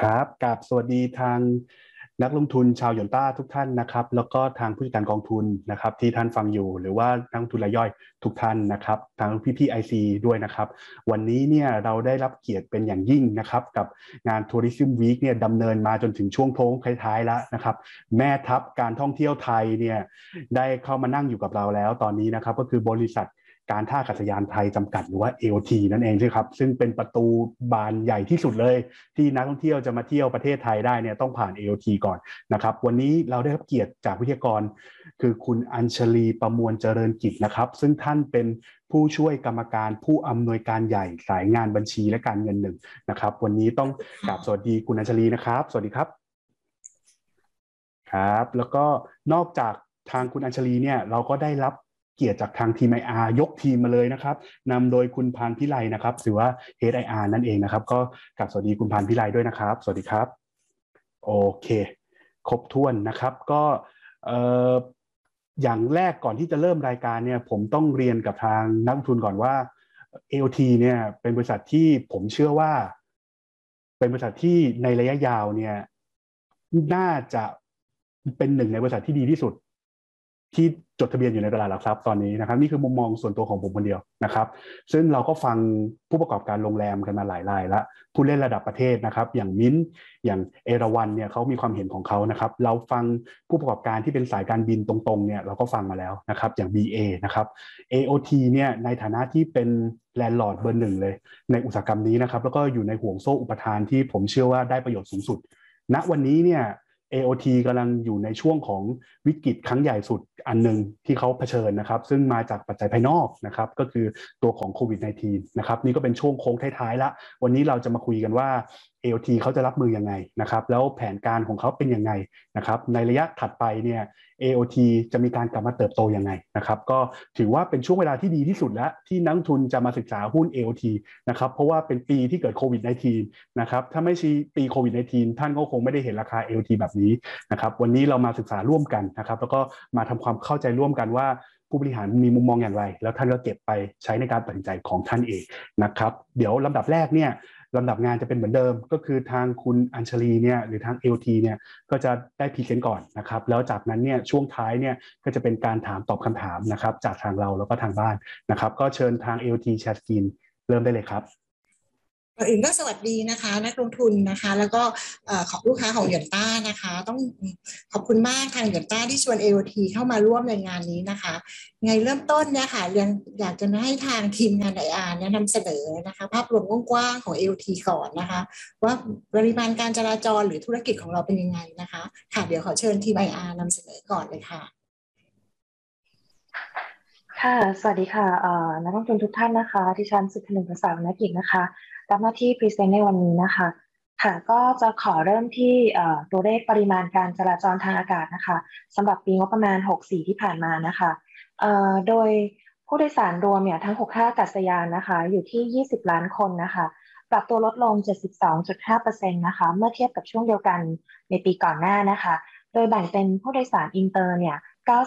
ครับกับสวัสดีทางนักลงทุนชาวหยวนต้าทุกท่านนะครับ แล้วก็ทางผู้จัดการกองทุนนะครับ ที่ท่านฟังอยู่ หรือว่านักลงทุนรายย่อยทุกท่านนะครับ ทางพี่พี่ IC ด้วยนะครับ วันนี้เนี่ยเราได้รับเกียรติเป็นอย่างยิ่งนะครับ กับงาน Tourism Week เนี่ยดำเนินมาจนถึงช่วงโค้งท้ายๆแล้วนะครับ แม่ทัพการท่องเที่ยวไทยเนี่ยได้เข้ามานั่งอยู่กับเราแล้วตอนนี้นะครับ ก็คือบริษัท การท่าอากาศยานไทยจำกัดหรือว่า AOT นั่นเองใช่ครับ ซึ่งเป็นประตูบานใหญ่ที่สุดเลย ที่นักท่องเที่ยวจะมาเที่ยวประเทศไทยได้เนี่ยต้องผ่าน AOT ก่อนนะครับ วันนี้เราได้รับเกียรติจากวิทยากร คือคุณอัญชลีประมวลเจริญกิจนะครับ ซึ่งท่านเป็นผู้ช่วยกรรมการผู้อำนวยการใหญ่สายงานบัญชีและการเงินหนึ่งนะครับ วันนี้ต้องกราบสวัสดีคุณอัญชลีนะครับ สวัสดีครับครับ แล้วก็นอกจากทางคุณอัญชลีเนี่ยเราก็ได้รับ เกียรติจากทางทีมไออาร์ยกทีมมาเลยนะครับนำโดยคุณพานพิไลนะครับหรือว่า Head IR นั่นเองนะครับ ก็กลับสวัสดีคุณพานพิไลด้วยนะครับ สวัสดีครับ โอเค ครบถ้วนนะครับ ก็อย่างแรกก่อนที่จะเริ่มรายการเนี่ย ผมต้องเรียนกับทางนักทุนก่อนว่า AOT เนี่ยเป็นบริษัทที่ผมเชื่อว่า เป็นบริษัทที่ในระยะยาวเนี่ย น่าจะเป็นหนึ่งในบริษัทที่ดีที่สุด ที่จดทะเบียนอยู่ในตลาดหลักทรัพย์ตอนนี้นะครับ นี่คือมุมมองส่วนตัวของผมคนเดียวนะครับ ซึ่งเราก็ฟังผู้ประกอบการโรงแรมกันมาหลายรายละผู้เล่นระดับประเทศนะครับ อย่างมิ้นอย่างเอราวันเนี่ยเขามีความเห็นของเขานะครับ เราฟังผู้ประกอบการที่เป็นสายการบินตรงๆเนี่ยเราก็ฟังมาแล้วนะครับอย่าง BA นะครับ AOT เนี่ยในฐานะที่เป็น landlord เบอร์หนึ่งเลย ในอุตสาหกรรมนี้นะครับแล้วก็อยู่ในห่วงโซ่อุปทานที่ผมเชื่อว่าได้ประโยชน์สูงสุดณวันนี้เนี่ย AOT กำลังอยู่ในช่วงของวิกฤตครั้งใหญ่สุดอันหนึ่งที่เขาเผชิญนะครับ ซึ่งมาจากปัจจัยภายนอกนะครับก็คือตัวของโควิด -19 นะครับนี่ก็เป็นช่วงโค้งท้ายๆแล้ววันนี้เราจะมาคุยกันว่า AOT เขาจะรับมือยังไงนะครับ แล้วแผนการของเขาเป็นยังไงนะครับ ในระยะถัดไปเนี่ย AOT จะมีการกลับมาเติบโตยังไงนะครับ ก็ถือว่าเป็นช่วงเวลาที่ดีที่สุดแล้วที่นักทุนจะมาศึกษาหุ้น AOT นะครับ เพราะว่าเป็นปีที่เกิดโควิด -19 นะครับ ถ้าไม่ใช่ปีโควิด -19 ท่านก็คงไม่ได้เห็นราคา AOT แบบนี้นะครับ วันนี้เรามาศึกษาร่วมกันนะครับ แล้วก็มาทำความเข้าใจร่วมกันว่าผู้บริหารมีมุมมองอย่างไร แล้วท่านก็เก็บไปใช้ในการตัดสินใจของท่านเองนะครับ เดี๋ยวลำดับแรกเนี่ย ลำดับงานจะเป็นเหมือนเดิม ก็คือทางคุณอัญชลีเนี่ยหรือทาง LT เนี่ยก็จะได้ present ก่อนนะครับแล้วจากนั้นเนี่ยช่วงท้ายเนี่ยก็จะเป็นการถามตอบคำถามนะครับจากทางเราแล้วก็ทางบ้านนะครับก็เชิญทาง LT แชทสกินเริ่มได้เลยครับ ก่อนอื่นก็สวัสดีนะคะ นักลงทุนนะคะ แล้วก็ขอบคุณลูกค้าของหยวนต้านะคะ ต้องขอบคุณมากทางหยวนต้าที่ชวน AOT เข้ามาร่วมในงานนี้นะคะไงเริ่มต้นเนี่ยค่ะยังอยากจะให้ทางทีมงาน IR เนี่ยนำเสนอนะคะ ภาพรวมกว้างๆของ AOT ก่อนนะคะ ว่าปริมาณการจราจรหรือธุรกิจของเราเป็นยังไงนะคะ ค่ะเดี๋ยวขอเชิญทีม IR นำเสนอก่อนเลยค่ะค่ะ สวัสดีค่ะนักลงทุนทุกท่านนะคะ ที่ฉันสุพนึงภาษานักกิจนะคะ รับหน้าที่พรีเซนต์ในวันนี้นะคะ ค่ะ ก็จะขอเริ่มที่ตัวเลขปริมาณการจราจรทางอากาศนะคะสำหรับปีงบประมาณ 64 ที่ผ่านมานะคะโดยผู้โดยสารรวมเนี่ยทั้ง 6 ท่าอากาศยานนะคะ อยู่ที่ 20 ล้านคนนะคะปรับตัวลดลง 72.5%นะคะ เมื่อเทียบกับช่วงเดียวกันในปีก่อนหน้านะคะ โดยแบ่งเป็นผู้โดยสารอินเตอร์เนี่ย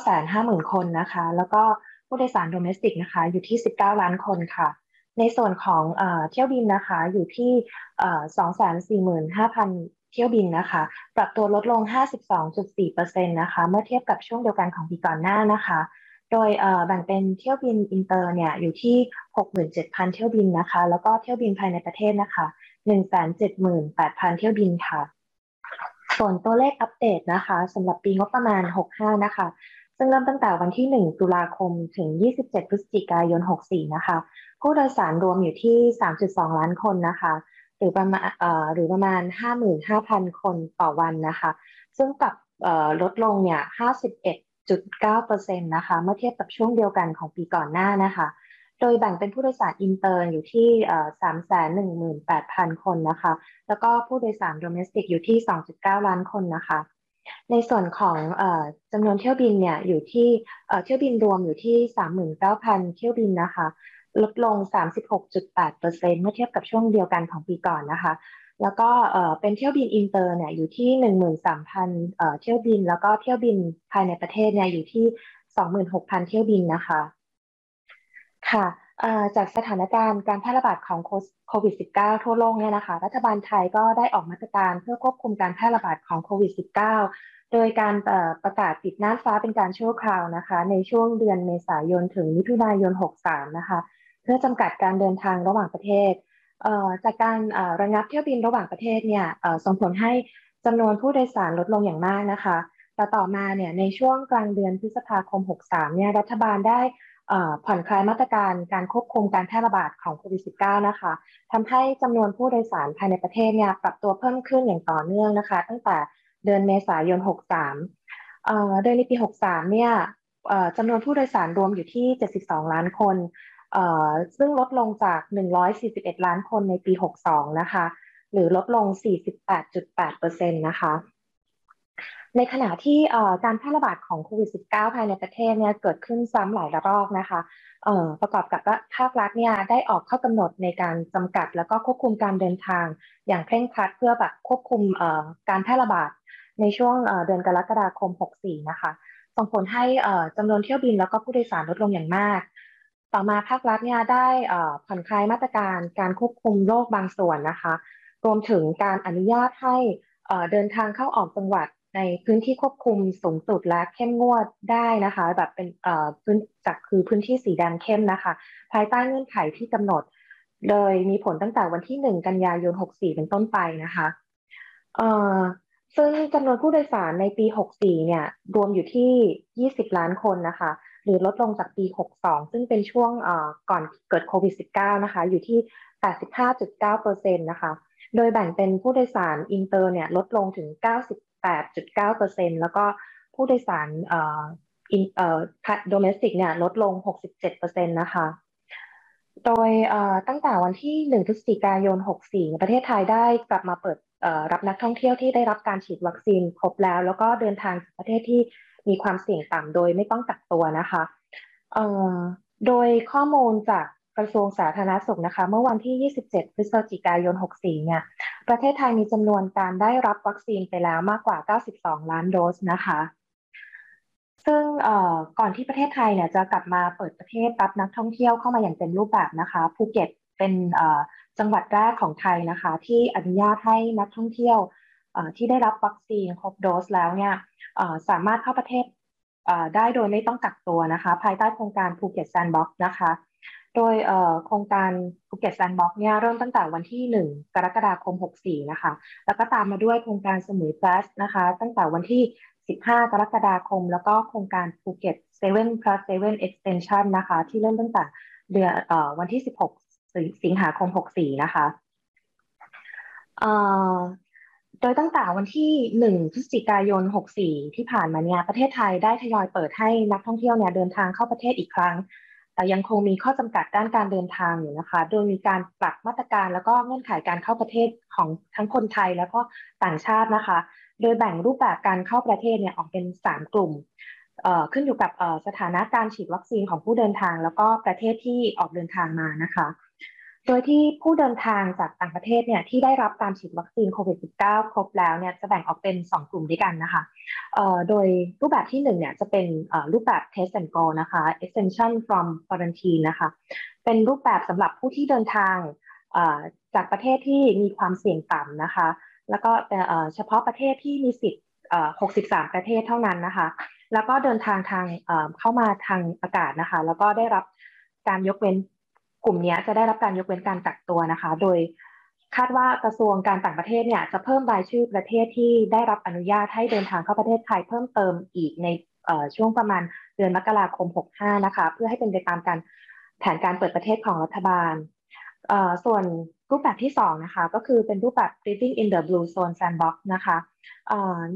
950,000 คนนะคะ แล้วก็ผู้โดยสาร domestic นะคะ อยู่ที่ 19 ล้านคนค่ะ ในส่วนของเที่ยวบินนะคะอยู่ที่สองแสนสี่หมื่นห้าพันเที่ยวบินนะคะ ปรับตัวลดลง 52.4%นะคะ เมื่อเทียบกับช่วงเดียวกันของปีก่อนหน้านะคะ โดยแบ่งเป็นเที่ยวบินอินเตอร์เนี่ยอยู่ที่ 67,000 เที่ยวบินนะคะ แล้วก็เที่ยวบินภายในประเทศนะคะ 178,000 เที่ยวบินค่ะ ส่วนตัวเลขอัปเดตนะคะสำหรับปีงบประมาณ 65 นะคะ ซึ่งเริ่มตั้งแต่วันที่ 1 ตุลาคมถึง 27 พฤศจิกายน 64 นะคะ ผู้โดยสารรวมอยู่ที่ 3.2 ล้านคนนะคะ หรือประมาณเอ่อหรือประมาณ 55,000 คนต่อวันนะคะ ซึ่งกับลดลงเนี่ย 51.9%นะคะเมื่อเทียบกับช่วงเดียวกันของปีก่อนหน้านะคะโดยแบ่งเป็นผู้โดยสารอินเตอร์อยู่ที่สามแสนหนึ่งหมื่นแปดพันคนนะคะ แล้วก็ผู้โดยสาร domestic อยู่ที่ 2.9 ล้านคนนะคะ ในส่วนของจำนวนเที่ยวบินเนี่ยอยู่ที่เที่ยวบินรวมอยู่ที่ 39,000 เที่ยวบินนะคะ ลดลง 36.8%เมื่อเทียบกับช่วงเดียวกันของปีก่อนนะคะ แล้วก็เป็นเที่ยวบินอินเตอร์เนี่ยอยู่ที่ 13,000 เที่ยวบิน แล้วก็เที่ยวบินภายในประเทศเนี่ยอยู่ที่ 26,000 เที่ยวบินนะคะค่ะ จากสถานการณ์การแพร่ระบาดของโควิด -19 ทั่วโลกเนี่ยนะคะ รัฐบาลไทยก็ได้ออกมาตรการเพื่อควบคุมการแพร่ระบาดของโควิด -19 โดยการประกาศปิดน่านฟ้าเป็นการชั่วคราวนะคะ ในช่วงเดือนเมษายนถึงมิถุนายน 63 นะคะ เพื่อจำกัดการเดินทางระหว่างประเทศ จากการระงับเที่ยวบินระหว่างประเทศเนี่ยส่งผลให้จำนวนผู้โดยสารลดลงอย่างมากนะคะแต่ต่อมาเนี่ยในช่วงกลางเดือนพฤษภาคม 63 เนี่ยรัฐบาลได้ ผ่อนคลายมาตรการการควบคุมการแพร่ระบาดของโควิด -19 นะคะทำให้จำนวนผู้โดยสารภายในประเทศเนี่ยปรับตัวเพิ่มขึ้นอย่างต่อเนื่องนะคะ ตั้งแต่เดือนเมษายน 63โดยในปี 63 เนี่ยจำนวนผู้โดยสารรวมอยู่ที่ 72 ล้านคน ซึ่งลดลงจาก 141 ล้านคนในปี 62 นะคะ หรือลดลง 48.8%นะคะ ในขณะที่การแพร่ระบาดของโควิด -19 ภายในประเทศเนี่ยเกิดขึ้นซ้ำหลายระลอกนะคะประกอบกับว่าภาครัฐเนี่ยได้ออกข้อกำหนดในการจำกัด แล้วก็ควบคุมการเดินทาง อย่างเคร่งครัดเพื่อแบบควบคุมการแพร่ระบาดในช่วงเดือนกรกฎาคม 64 นะคะส่งผลให้จำนวนเที่ยวบินแล้วก็ผู้โดยสารลดลงอย่างมาก ต่อมาภาครัฐเนี่ยได้ผ่อนคลายมาตรการการควบคุมโรคบางส่วนนะคะ รวมถึงการอนุญาตให้เดินทางเข้าออกจังหวัด ในพื้นที่ควบคุมสูงสุดและเข้มงวดได้นะคะ แบบเป็นเอ่อพื้นจากคือพื้นที่สีแดงเข้มนะคะ ภายใต้เงื่อนไขที่กำหนด โดยมีผลตั้งแต่วันที่ 1 กันยายน 64 เป็นต้นไปนะคะเอ่อซึ่งจำนวนผู้โดยสารในปี 64 เนี่ย รวมอยู่ที่ 20 ล้านคนนะคะ หรือลดลงจากปี 62 ซึ่งเป็นช่วงก่อนเกิดโควิด 19 นะคะ อยู่ที่ 85.9%นะคะ โดยแบ่งเป็นผู้โดยสารอินเตอร์เนี่ย ลดลงถึง 98.9%แล้วก็ผู้โดยสารเอ่อเอ่อ domestic เนี่ยลดลง 67%นะคะ โดยตั้งแต่วันที่ 1 พฤศจิกายน 64 ประเทศไทยได้กลับมาเปิดรับนักท่องเที่ยวที่ได้รับการฉีดวัคซีนครบแล้ว แล้วก็เดินทางประเทศที่มีความเสี่ยงต่ำโดยไม่ต้องกักตัวนะคะโดยข้อมูลจาก กระทรวงสาธารณสุขนะคะ เมื่อวันที่ 27 พฤศจิกายน 64 เนี่ย ประเทศไทยมีจำนวนการได้รับวัคซีนไปแล้วมากกว่า 92 ล้านโดสนะคะ ซึ่งก่อนที่ประเทศไทยเนี่ยจะกลับมาเปิดประเทศรับนักท่องเที่ยวเข้ามาอย่างเต็มรูปแบบนะคะภูเก็ตเป็นจังหวัดแรกของไทยนะคะ ที่อนุญาตให้นักท่องเที่ยวที่ได้รับวัคซีนครบโดสแล้วเนี่ยสามารถเข้าประเทศได้โดยไม่ต้องกักตัวนะคะ ภายใต้โครงการภูเก็ต Sandbox นะคะ โดยโครงการภูเก็ต Sandbox เนี่ยเริ่มตั้งแต่วันที่ 1 กรกฎาคม 64 นะคะ แล้วก็ตามมาด้วยโครงการสมุย Plus นะคะ ตั้งแต่วันที่ 15 กรกฎาคม แล้วก็โครงการภูเก็ต7 plus 7 extension นะคะ ที่เริ่มตั้งแต่เดือนวันที่ 16 สิงหาคม 64 นะคะโดยตั้งแต่วันที่ 1 พฤศจิกายน 64 ที่ผ่านมาเนี่ย ประเทศไทยได้ทยอยเปิดให้นักท่องเที่ยวเนี่ยเดินทางเข้าประเทศอีกครั้ง แต่ยังคงมีข้อจำกัดด้านการเดินทางอยู่นะคะ โดยมีการปรับมาตรการแล้วก็เงื่อนไขการเข้าประเทศของทั้งคนไทยแล้วก็ต่างชาตินะคะ โดยแบ่งรูปแบบการเข้าประเทศเนี่ยออกเป็น 3 กลุ่มขึ้นอยู่กับสถานะการฉีดวัคซีนของผู้เดินทาง แล้วก็ประเทศที่ออกเดินทางมานะคะ โดยที่ผู้เดินทางจากต่างประเทศเนี่ยที่ได้รับการฉีดวัคซีนโควิด -19 ครบแล้วเนี่ยจะแบ่งออกเป็น 2 กลุ่มด้วยกันนะคะโดยรูปแบบที่1เนี่ยจะเป็นรูปแบบ test and go นะคะ extension from quarantine นะคะ เป็นรูปแบบสำหรับผู้ที่เดินทางจากประเทศที่มีความเสี่ยงต่ำนะคะ แล้วก็เฉพาะประเทศที่มีสิทธิ์63 ประเทศเท่านั้นนะคะ แล้วก็เดินทางทางเข้ามาทางอากาศนะคะ แล้วก็ได้รับการยกเว้น กลุ่มนี้จะได้รับการยกเว้นการกักตัวนะคะ โดยคาดว่ากระทรวงการต่างประเทศเนี่ยจะเพิ่มรายชื่อประเทศที่ได้รับอนุญาตให้เดินทางเข้าประเทศไทยเพิ่มเติมอีกในช่วงประมาณเดือนมกราคม 65 นะคะ เพื่อให้เป็นไปตามการแผนการเปิดประเทศของรัฐบาล ส่วนรูปแบบที่2นะคะก็คือเป็นรูปแบบ Living in the Blue Zone Sandbox นะคะ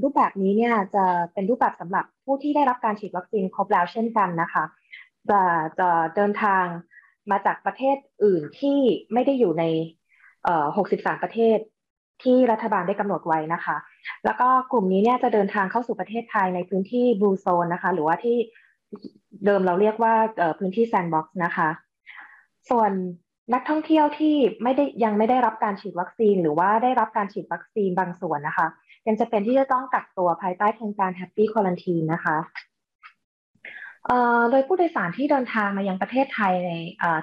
รูปแบบนี้เนี่ยจะเป็นรูปแบบสำหรับผู้ที่ได้รับการฉีดวัคซีนครบแล้วเช่นกันนะคะจะจะเดินทาง มาจากประเทศอื่นที่ไม่ได้อยู่ใน63 ประเทศที่รัฐบาลได้กำหนดไว้นะคะ แล้วก็กลุ่มนี้เนี่ยจะเดินทางเข้าสู่ประเทศไทยในพื้นที่บลูโซนนะคะ หรือว่าที่เดิมเราเรียกว่าพื้นที่ sandbox นะคะ ส่วนนักท่องเที่ยวที่ไม่ได้ยังไม่ได้รับการฉีดวัคซีน หรือว่าได้รับการฉีดวัคซีนบางส่วนนะคะยังจำเป็นที่จะต้องกักตัวภายใต้โครงการ Happy Quarantine นะคะ โดยผู้โดยสารที่เดินทางมายังประเทศไทยใน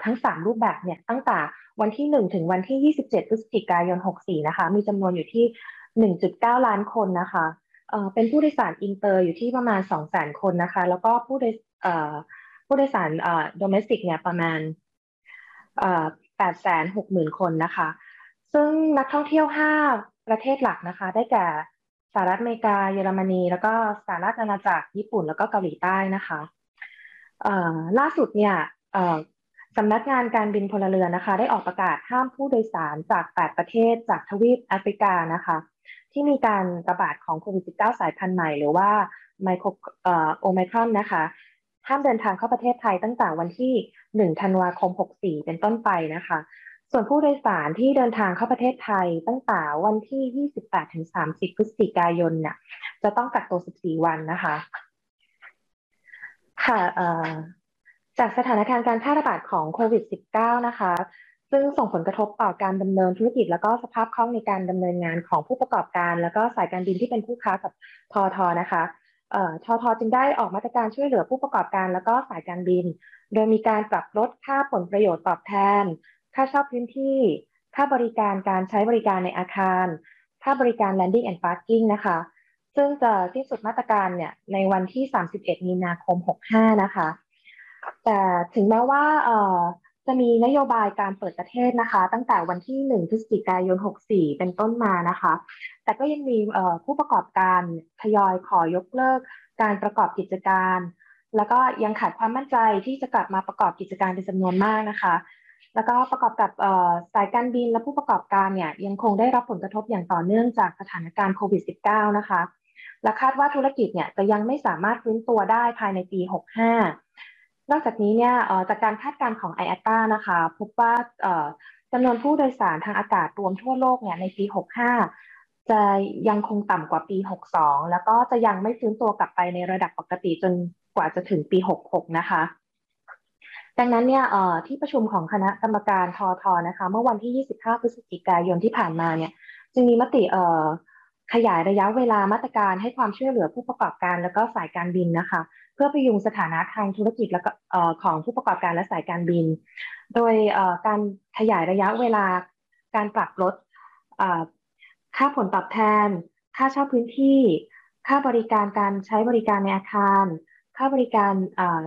ทั้ง 3 รูปแบบเนี่ยตั้งแต่วันที่ 1 ถึงวันที่ 27 พฤศจิกายน 64 นะคะ มีจำนวนอยู่ที่ 1.9 ล้านคนนะคะเป็นผู้โดยสารอินเตอร์อยู่ที่ประมาณ 200,000 คนนะคะ แล้วก็ผู้โดยผู้โดยสารโดเมสติกเนี่ยประมาณ 860,000 คนนะคะ ซึ่งนักท่องเที่ยว 5 ประเทศหลักนะคะ ได้แก่สหรัฐอเมริกา เยอรมนี แล้วก็สหรัฐอาณาจักร ญี่ปุ่น แล้วก็เกาหลีใต้นะคะ ล่าสุดเนี่ยสำนักงานการบินพลเรือนนะคะ ได้ออกประกาศห้ามผู้โดยสารจาก 8 ประเทศจากทวีปแอฟริกานะคะ ที่มีการระบาดของโควิด -19 สายพันธุ์ใหม่ หรือว่าไมโครโอไมครอนนะคะห้ามเดินทางเข้าประเทศไทยตั้งแต่วันที่ 1 ธันวาคม 64 เป็นต้นไปนะคะ ส่วนผู้โดยสารที่เดินทางเข้าประเทศไทยตั้งแต่วันที่ 28-30 พฤศจิกายนเนี่ยจะต้องกักตัว 14 วันนะคะ ค่ะจากสถานการณ์การแพร่ระบาดของโควิด -19 นะคะ ซึ่งส่งผลกระทบต่อการดำเนินธุรกิจ แล้วก็สภาพคล่องในการดำเนินงานของผู้ประกอบการ แล้วก็สายการบินที่เป็นคู่ค้ากับทอทอนะคะทอทอจึงได้ออกมาตรการช่วยเหลือผู้ประกอบการ แล้วก็สายการบิน โดยมีการปรับลดค่าผลประโยชน์ตอบแทน ค่าเช่าพื้นที่ ค่าบริการการใช้บริการในอาคาร ค่าบริการ landing and parking นะคะ ซึ่งจะสิ้นสุดมาตรการเนี่ยในวันที่ 31 มีนาคม 65 นะคะ แต่ถึงแม้ว่าจะมีนโยบายการเปิดประเทศนะคะ ตั้งแต่วันที่ 1 พฤศจิกายน 64 เป็นต้นมานะคะ แต่ก็ยังมีผู้ประกอบการทยอยขอยกเลิกการประกอบกิจการ แล้วก็ยังขาดความมั่นใจที่จะกลับมาประกอบกิจการเป็นจำนวนมากนะคะ แล้วก็ประกอบกับสายการบินและผู้ประกอบการเนี่ยยังคงได้รับผลกระทบอย่างต่อเนื่องจากสถานการณ์โควิด -19 นะคะ และคาดว่าธุรกิจเนี่ยจะยังไม่สามารถฟื้นตัวได้ภายในปี 65 นอกจากนี้เนี่ยจากการคาดการณ์ของ i a t a นะคะพบว่าจำนวนผู้โดยสารทางอากาศรวมทั่วโลกเนี่ยในปี 65 จะยังคงต่ำกว่าปี 62 แล้วก็จะยังไม่ฟื้นตัวกลับไปในระดับปกติจนกว่าจะถึงปี 66 นะคะดังนั้นเนี่ยที่ประชุมของคณะกรรมการทอทอนะคะ เมื่อวันที่ 25 พฤศจิกายนที่ผ่านมาเนี่ย จึงมีมติ ขยายระยะเวลามาตรการให้ความช่วยเหลือผู้ประกอบการแล้วก็สายการบินนะคะ เพื่อพยุงสถานะทางธุรกิจและของผู้ประกอบการและสายการบิน โดยการขยายระยะเวลาการปรับลดค่าผลตอบแทน ค่าเช่าพื้นที่ ค่าบริการการใช้บริการในอาคาร ค่าบริการ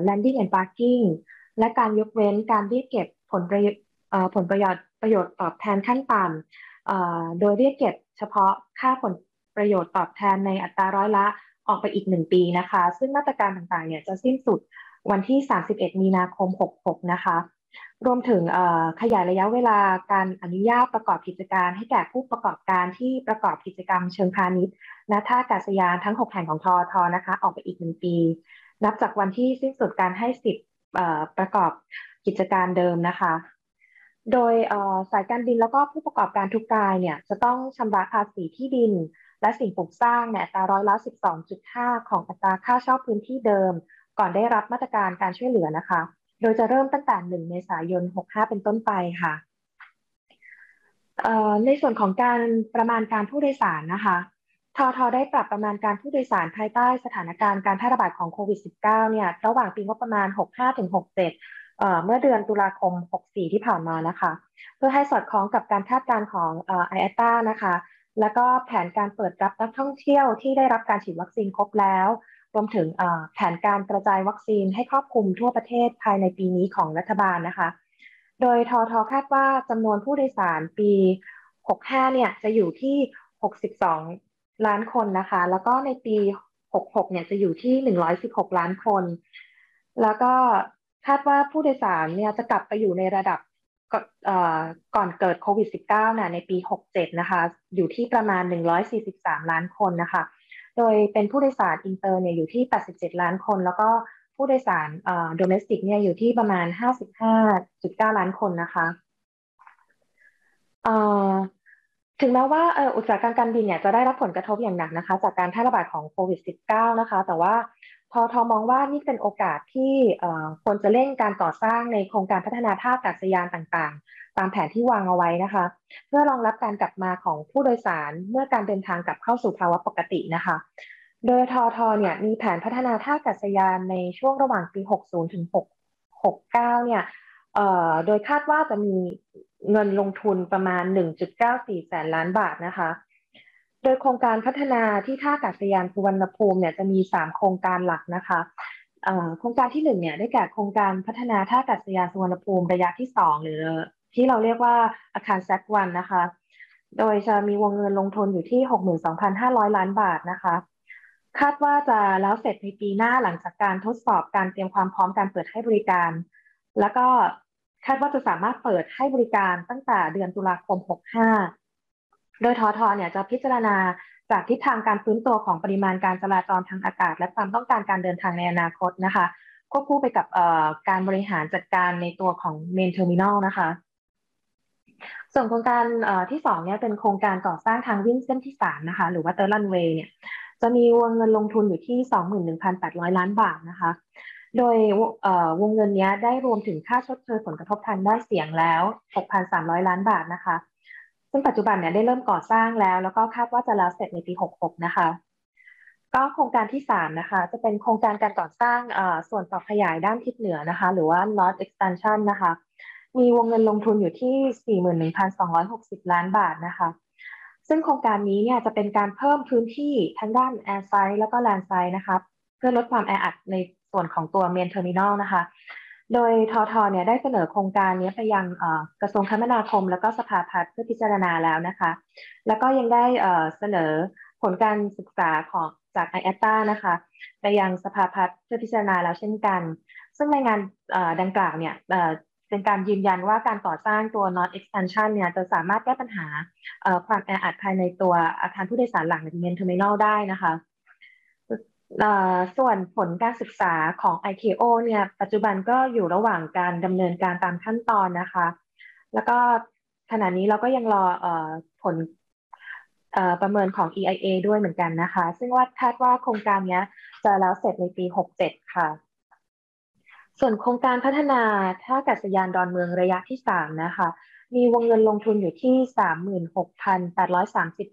landing and parking และการยกเว้นการเรียกเก็บผลประโยชน์ผลประโยชน์ประโยชน์ตอบแทนขั้นต่ำโดยเรียกเก็บเฉพาะค่าผล ประโยชน์ตอบแทนในอัตราร้อยละออกไปอีกหนึ่งปีนะคะ ซึ่งมาตรการต่างๆเนี่ยจะสิ้นสุดวันที่ 31 มีนาคม 66 นะคะ รวมถึงขยายระยะเวลาการอนุญาตประกอบกิจการ ให้แก่ผู้ประกอบการที่ประกอบกิจกรรมเชิงพาณิชย์ณท่าอากาศยานทั้ง 6 แห่งของทอทอนะคะ ออกไปอีกหนึ่งปี นับจากวันที่สิ้นสุดการให้สิทธิ์ประกอบกิจการเดิมนะคะ โดยสายการบินแล้วก็ผู้ประกอบการทุกรายเนี่ยจะต้องชำระภาษีที่ดิน และสิ่งปลูกสร้างเนี่ยอัตราร้อยละ12.5 ของอัตราค่าเช่าพื้นที่เดิม ก่อนได้รับมาตรการการช่วยเหลือนะคะ โดยจะเริ่มตั้งแต่ 1 เมษายน 65 เป็นต้นไปค่ะในส่วนของการประมาณการผู้โดยสารนะคะททได้ปรับประมาณการผู้โดยสารภายใต้สถานการณ์การแพร่ระบาดของโควิด -19 เนี่ยระหว่างปีงบประมาณ 65-67 เมื่อเดือนตุลาคม 64 ที่ผ่านมานะคะ เพื่อให้สอดคล้องกับการคาดการณ์ของไอแอตานะคะ แล้วก็แผนการเปิดรับนักท่องเที่ยวที่ได้รับการฉีดวัคซีนครบแล้ว รวมถึงแผนการกระจายวัคซีนให้ครอบคลุมทั่วประเทศภายในปีนี้ของรัฐบาลนะคะ โดยทอทอคาดว่าจำนวนผู้โดยสารปี 65 เนี่ยจะอยู่ที่ 62 ล้านคนนะคะ แล้วก็ในปี 66 เนี่ยจะอยู่ที่ 116 ล้านคน แล้วก็คาดว่าผู้โดยสารเนี่ยจะกลับไปอยู่ในระดับ ก่อนเกิดโควิด -19 น่ะในปี 67 นะคะ อยู่ที่ประมาณ 143 ล้านคนนะคะ โดยเป็นผู้โดยสารอินเตอร์เนี่ยอยู่ที่ 87 ล้านคน แล้วก็ผู้โดยสาร domestic เนี่ยอยู่ที่ประมาณ 55.9 ล้านคนนะคะถึงแม้ว่าอุตสาหกรรมการบินเนี่ยจะได้รับผลกระทบอย่างหนักนะคะ จากการแพร่ระบาดของโควิด -19 นะคะ แต่ว่า ทอทอมองว่านี่เป็นโอกาสที่ควรจะเร่งการก่อสร้างในโครงการพัฒนาท่าอากาศยานต่างๆ ตามแผนที่วางเอาไว้นะคะ เพื่อรองรับการกลับมาของผู้โดยสารเมื่อการเดินทางกลับเข้าสู่ภาวะปกตินะคะ โดยทอทอเนี่ยมีแผนพัฒนาท่าอากาศยานในช่วงระหว่างปี 60 ถึง669 เนี่ยโดยคาดว่าจะมีเงินลงทุนประมาณ 1.94 แสนล้านบาทนะคะ โดยโครงการพัฒนาที่ท่าอากาศยานสุวรรณภูมิเนี่ยจะมี 3 โครงการหลักนะคะโครงการที่1เนี่ยได้แก่โครงการพัฒนาท่าอากาศยานสุวรรณภูมิระยะที่ 2 หรือที่เราเรียกว่าอาคารแซกวันนะคะ โดยจะมีวงเงินลงทุนอยู่ที่ 62,500 ล้านบาทนะคะ คาดว่าจะแล้วเสร็จในปีหน้าหลังจากการทดสอบการเตรียมความพร้อมการเปิดให้บริการ แล้วก็คาดว่าจะสามารถเปิดให้บริการตั้งแต่เดือนตุลาคม 65 โดยทอท.เนี่ยจะพิจารณาจากทิศทางการฟื้นตัวของปริมาณการจราจรทางอากาศ และความต้องการการเดินทางในอนาคตนะคะควบคู่ไปกับการบริหารจัดการในตัวของ main terminal นะคะ ส่วนโครงการที่สองเนี่ยเป็นโครงการก่อสร้างทางวิ่งเส้นที่สามนะคะหรือว่า third runway เนี่ยจะมีวงเงินลงทุนอยู่ที่ 21,800 ล้านบาทนะคะ โดยวงเงินนี้ได้รวมถึงค่าชดเชยผลกระทบทางด้านเสียงแล้ว 6,300 ล้านบาทนะคะ ซึ่งปัจจุบันเนี่ยได้เริ่มก่อสร้างแล้ว แล้วก็คาดว่าจะแล้วเสร็จในปี 66 นะคะ ก็โครงการที่ 3 นะคะ จะเป็นโครงการการก่อสร้างส่วนต่อขยายด้านทิศเหนือนะคะ หรือว่า North Extension นะคะ มีวงเงินลงทุนอยู่ที่ 41,260 ล้านบาทนะคะซึ่งโครงการนี้เนี่ยจะเป็นการเพิ่มพื้นที่ทั้งด้าน airside แล้วก็ landside นะคะเพื่อลดความแออัดในส่วนของตัว main terminal นะคะ โดยทอท.เนี่ยได้เสนอโครงการนี้ไปยังกระทรวงคมนาคม แล้วก็สภาพัฒน์เพื่อพิจารณาแล้วนะคะ แล้วก็ยังได้เสนอผลการศึกษาของจาก IATA นะคะ ไปยังสภาพัฒน์เพื่อพิจารณาแล้วเช่นกัน ซึ่งในงานดังกล่าวเนี่ยเป็นการยืนยันว่าการก่อสร้างตัว North Expansion เนี่ยจะสามารถแก้ปัญหาความแออัดภายในตัวอาคารผู้โดยสารหลังใน main terminal ได้นะคะ ส่วนผลการศึกษาของ ICAO เนี่ย ปัจจุบันก็อยู่ระหว่างการดำเนินการตามขั้นตอนนะคะ แล้วก็ขณะนี้เราก็ยังรอผลประเมินของ EIA ด้วยเหมือนกันนะคะ ซึ่งว่าคาดว่าโครงการนี้จะแล้วเสร็จในปี 67 ค่ะ ส่วนโครงการพัฒนาท่าอากาศยานดอนเมืองระยะที่ 3 นะคะ มีวงเงินลงทุนอยู่ที่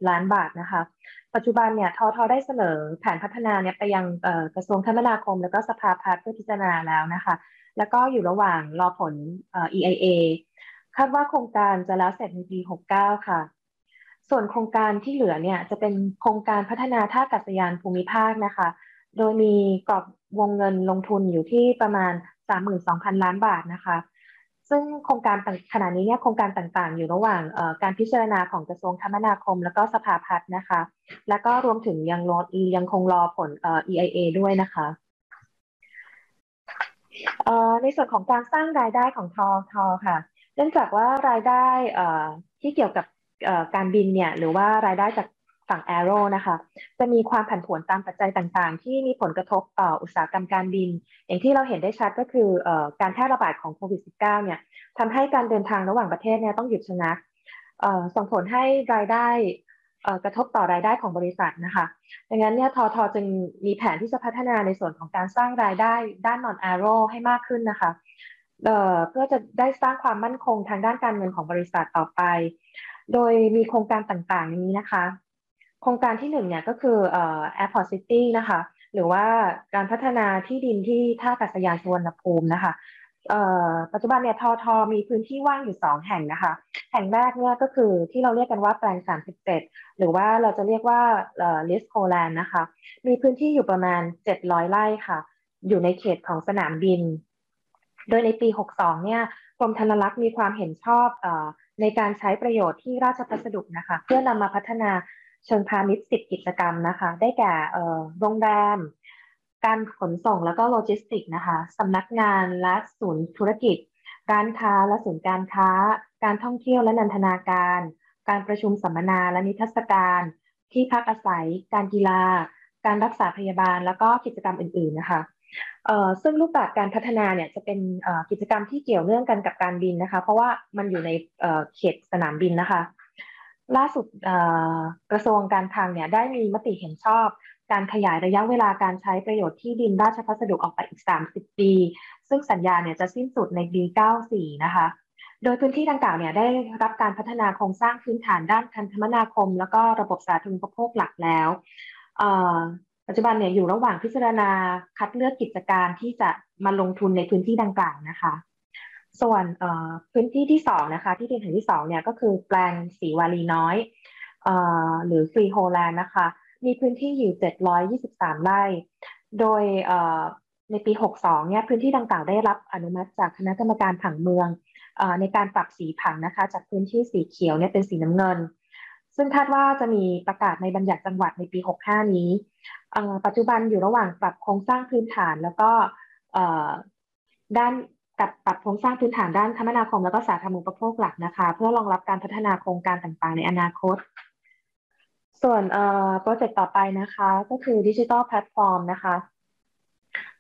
36,830 ล้านบาทนะคะ ปัจจุบันเนี่ยทอทอได้เสนอแผนพัฒนาเนี่ยไปยังกระทรวงคมนาคม แล้วก็สภาพัฒน์เพื่อพิจารณาแล้วนะคะ แล้วก็อยู่ระหว่างรอผล EIA คาดว่าโครงการจะแล้วเสร็จในปี 69 ค่ะ ส่วนโครงการที่เหลือเนี่ยจะเป็นโครงการพัฒนาท่าอากาศยานภูมิภาคนะคะ โดยมีกรอบวงเงินลงทุนอยู่ที่ประมาณ 32,000 ล้านบาทนะคะ ซึ่งโครงการขณะนี้เนี่ยโครงการต่างๆ อยู่ระหว่างการพิจารณาของกระทรวงคมนาคม แล้วก็สภาพัฒน์นะคะ แล้วก็รวมถึงยังรอยังคงรอผล EIA ด้วยนะคะในส่วนของการสร้างรายได้ของทอทอค่ะ เนื่องจากว่ารายได้ที่เกี่ยวกับการบินเนี่ยหรือว่ารายได้จาก ฝั่ง Aero นะคะจะมีความผันผวนตามปัจจัยต่างๆ ที่มีผลกระทบต่ออุตสาหกรรมการบิน อย่างที่เราเห็นได้ชัดก็คืออการแพร่ระบาดของโควิด -19 เนี่ยทำให้การเดินทางระหว่างประเทศเนี่ยต้องหยุดชะงักส่งผลให้รายได้กระทบต่อรายได้ของบริษัทนะคะ ดังนั้นเนี่ยทอทอจึงมีแผนที่จะพัฒนาในส่วนของการสร้างรายได้ด้านนอนแอโรให้มากขึ้นนะคะเพื่อจะได้สร้างความมั่นคงทางด้านการเงินของบริษัทต่อไป โดยมีโครงการต่างๆนี้นะคะ โครงการที่หนึ่งเนี่ยก็คือเอ่อ Airport City นะคะ หรือว่าการพัฒนาที่ดินที่ท่าอากาศยานสุวรรณภูมินะคะปัจจุบันเนี่ยทอทอมีพื้นที่ว่างอยู่2แห่งนะคะ แห่งแรกเนี่ยก็คือที่เราเรียกกันว่าแปลง 37 หรือว่าเราจะเรียกว่าลิสโคแลนด์นะคะ มีพื้นที่อยู่ประมาณ 700 ไร่ค่ะ อยู่ในเขตของสนามบิน โดยในปี 62 เนี่ยกรมธนรักษ์มีความเห็นชอบอในการใช้ประโยชน์ที่ราชพัสดุนะคะ เพื่อนำมาพัฒนา เชิงพาณิชย์สิบกิจกรรมนะคะ ได้แก่โรงแรม การขนส่งแล้วก็โลจิสติกนะคะสำนักงานและศูนย์ธุรกิจร้านค้าและศูนย์การค้า การท่องเที่ยวและนันทนาการ การประชุมสัมมนาและนิทรรศการ ที่พักอาศัย การกีฬา การรักษาพยาบาล แล้วก็กิจกรรมอื่น ๆนะคะซึ่งรูปแบบการพัฒนาเนี่ยจะเป็นกิจกรรมที่เกี่ยวเนื่องกันกับการบินนะคะ เพราะว่ามันอยู่ในเขตสนามบินนะคะ ล่าสุดกระทรวงการคลังเนี่ยได้มีมติเห็นชอบ การขยายระยะเวลาการใช้ประโยชน์ที่ดินราชพัสดุออกไปอีก 30 ปี ซึ่งสัญญาเนี่ยจะสิ้นสุดในปี 94 นะคะ โดยพื้นที่ดังกล่าวเนี่ยได้รับการพัฒนาโครงสร้างพื้นฐานด้านการคมนาคม แล้วก็ระบบสาธารณูปโภคหลักแล้วปัจจุบันเนี่ยอยู่ระหว่างพิจารณาคัดเลือกกิจการที่จะมาลงทุนในพื้นที่ดังกล่าวนะคะ ส่วนพื้นที่ที่สองนะคะที่เป็นแห่งที่สองเนี่ยก็คือแปลงสีวาลีน้อยหรือฟรีโฮแลนด์นะคะ มีพื้นที่อยู่ 723 ไร่ โดยในปี 62 เนี่ยพื้นที่ดังกล่าวได้รับอนุมัติจากคณะกรรมการผังเมืองในการปรับสีผังนะคะ จากพื้นที่สีเขียวเนี่ยเป็นสีน้ำเงิน ซึ่งคาดว่าจะมีประกาศในบัญญัติจังหวัดในปี 65 นี้ ปัจจุบันอยู่ระหว่างปรับโครงสร้างพื้นฐานแล้วก็ด้าน กับปรับโครงสร้างพื้นฐานด้านคมนาคม แล้วก็สาธารณูปโภคหลักนะคะ เพื่อรองรับการพัฒนาโครงการต่างๆ ในอนาคต ส่วน project ต่อไปนะคะ ก็คือ digital platform นะคะ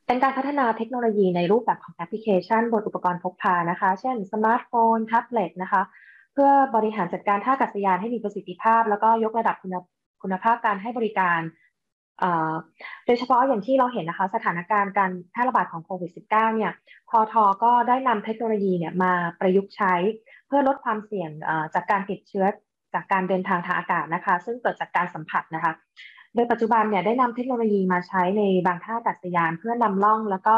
เป็นการพัฒนาเทคโนโลยีในรูปแบบของแอปพลิเคชันบนอุปกรณ์พกพานะคะ เช่นสมาร์ทโฟนแท็บเล็ตนะคะ เพื่อบริหารจัดการท่าอากาศยานให้มีประสิทธิภาพ แล้วก็ยกระดับคุณคุณภาพการให้บริการ โดยเฉพาะอย่างที่เราเห็นนะคะสถานการณ์การแพร่ระบาดของโควิด -19 เนี่ยทอทอก็ได้นำเทคโนโลยีเนี่ยมาประยุกต์ใช้เพื่อลดความเสี่ยงจากการติดเชื้อจากการเดินทางทางอากาศนะคะ ซึ่งเกิดจากการสัมผัสนะคะ โดยปัจจุบันเนี่ยได้นำเทคโนโลยีมาใช้ในบางท่าอากาศยาน เพื่อนำล่องแล้วก็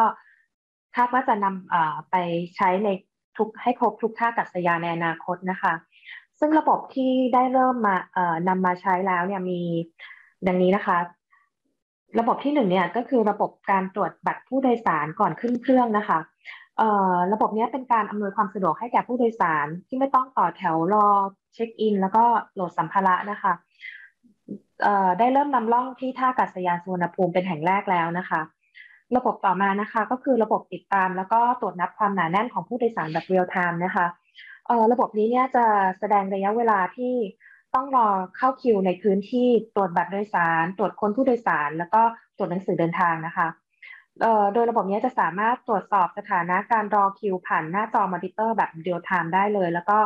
คาดว่าจะนำไปใช้ในทุกให้ครบทุกท่าอากาศยานในอนาคตนะคะ ซึ่งระบบที่ได้เริ่มมานำมาใช้แล้วเนี่ยมีดังนี้นะคะ ระบบที่หนึ่งเนี่ยก็คือระบบการตรวจบัตรผู้โดยสารก่อนขึ้นเครื่องนะคะระบบนี้เป็นการอำนวยความสะดวกให้แก่ผู้โดยสารที่ไม่ต้องต่อแถวรอเช็คอิน แล้วก็โหลดสัมภาระนะคะได้เริ่มนำล่องที่ท่าอากาศยานสุวรรณภูมิเป็นแห่งแรกแล้วนะคะ ระบบต่อมานะคะก็คือระบบติดตาม แล้วก็ตรวจนับความหนาแน่นของผู้โดยสารแบบเรียลไทม์นะคะระบบนี้เนี่ยจะแสดงระยะเวลาที่ ต้องรอเข้าคิวในพื้นที่ตรวจบัตรโดยสาร ตรวจค้นผู้โดยสาร แล้วก็ตรวจหนังสือเดินทางนะคะโดยระบบนี้จะสามารถตรวจสอบสถานะการรอคิวผ่านหน้าจอมอนิเตอร์แบบ real-time ได้เลย แล้วก็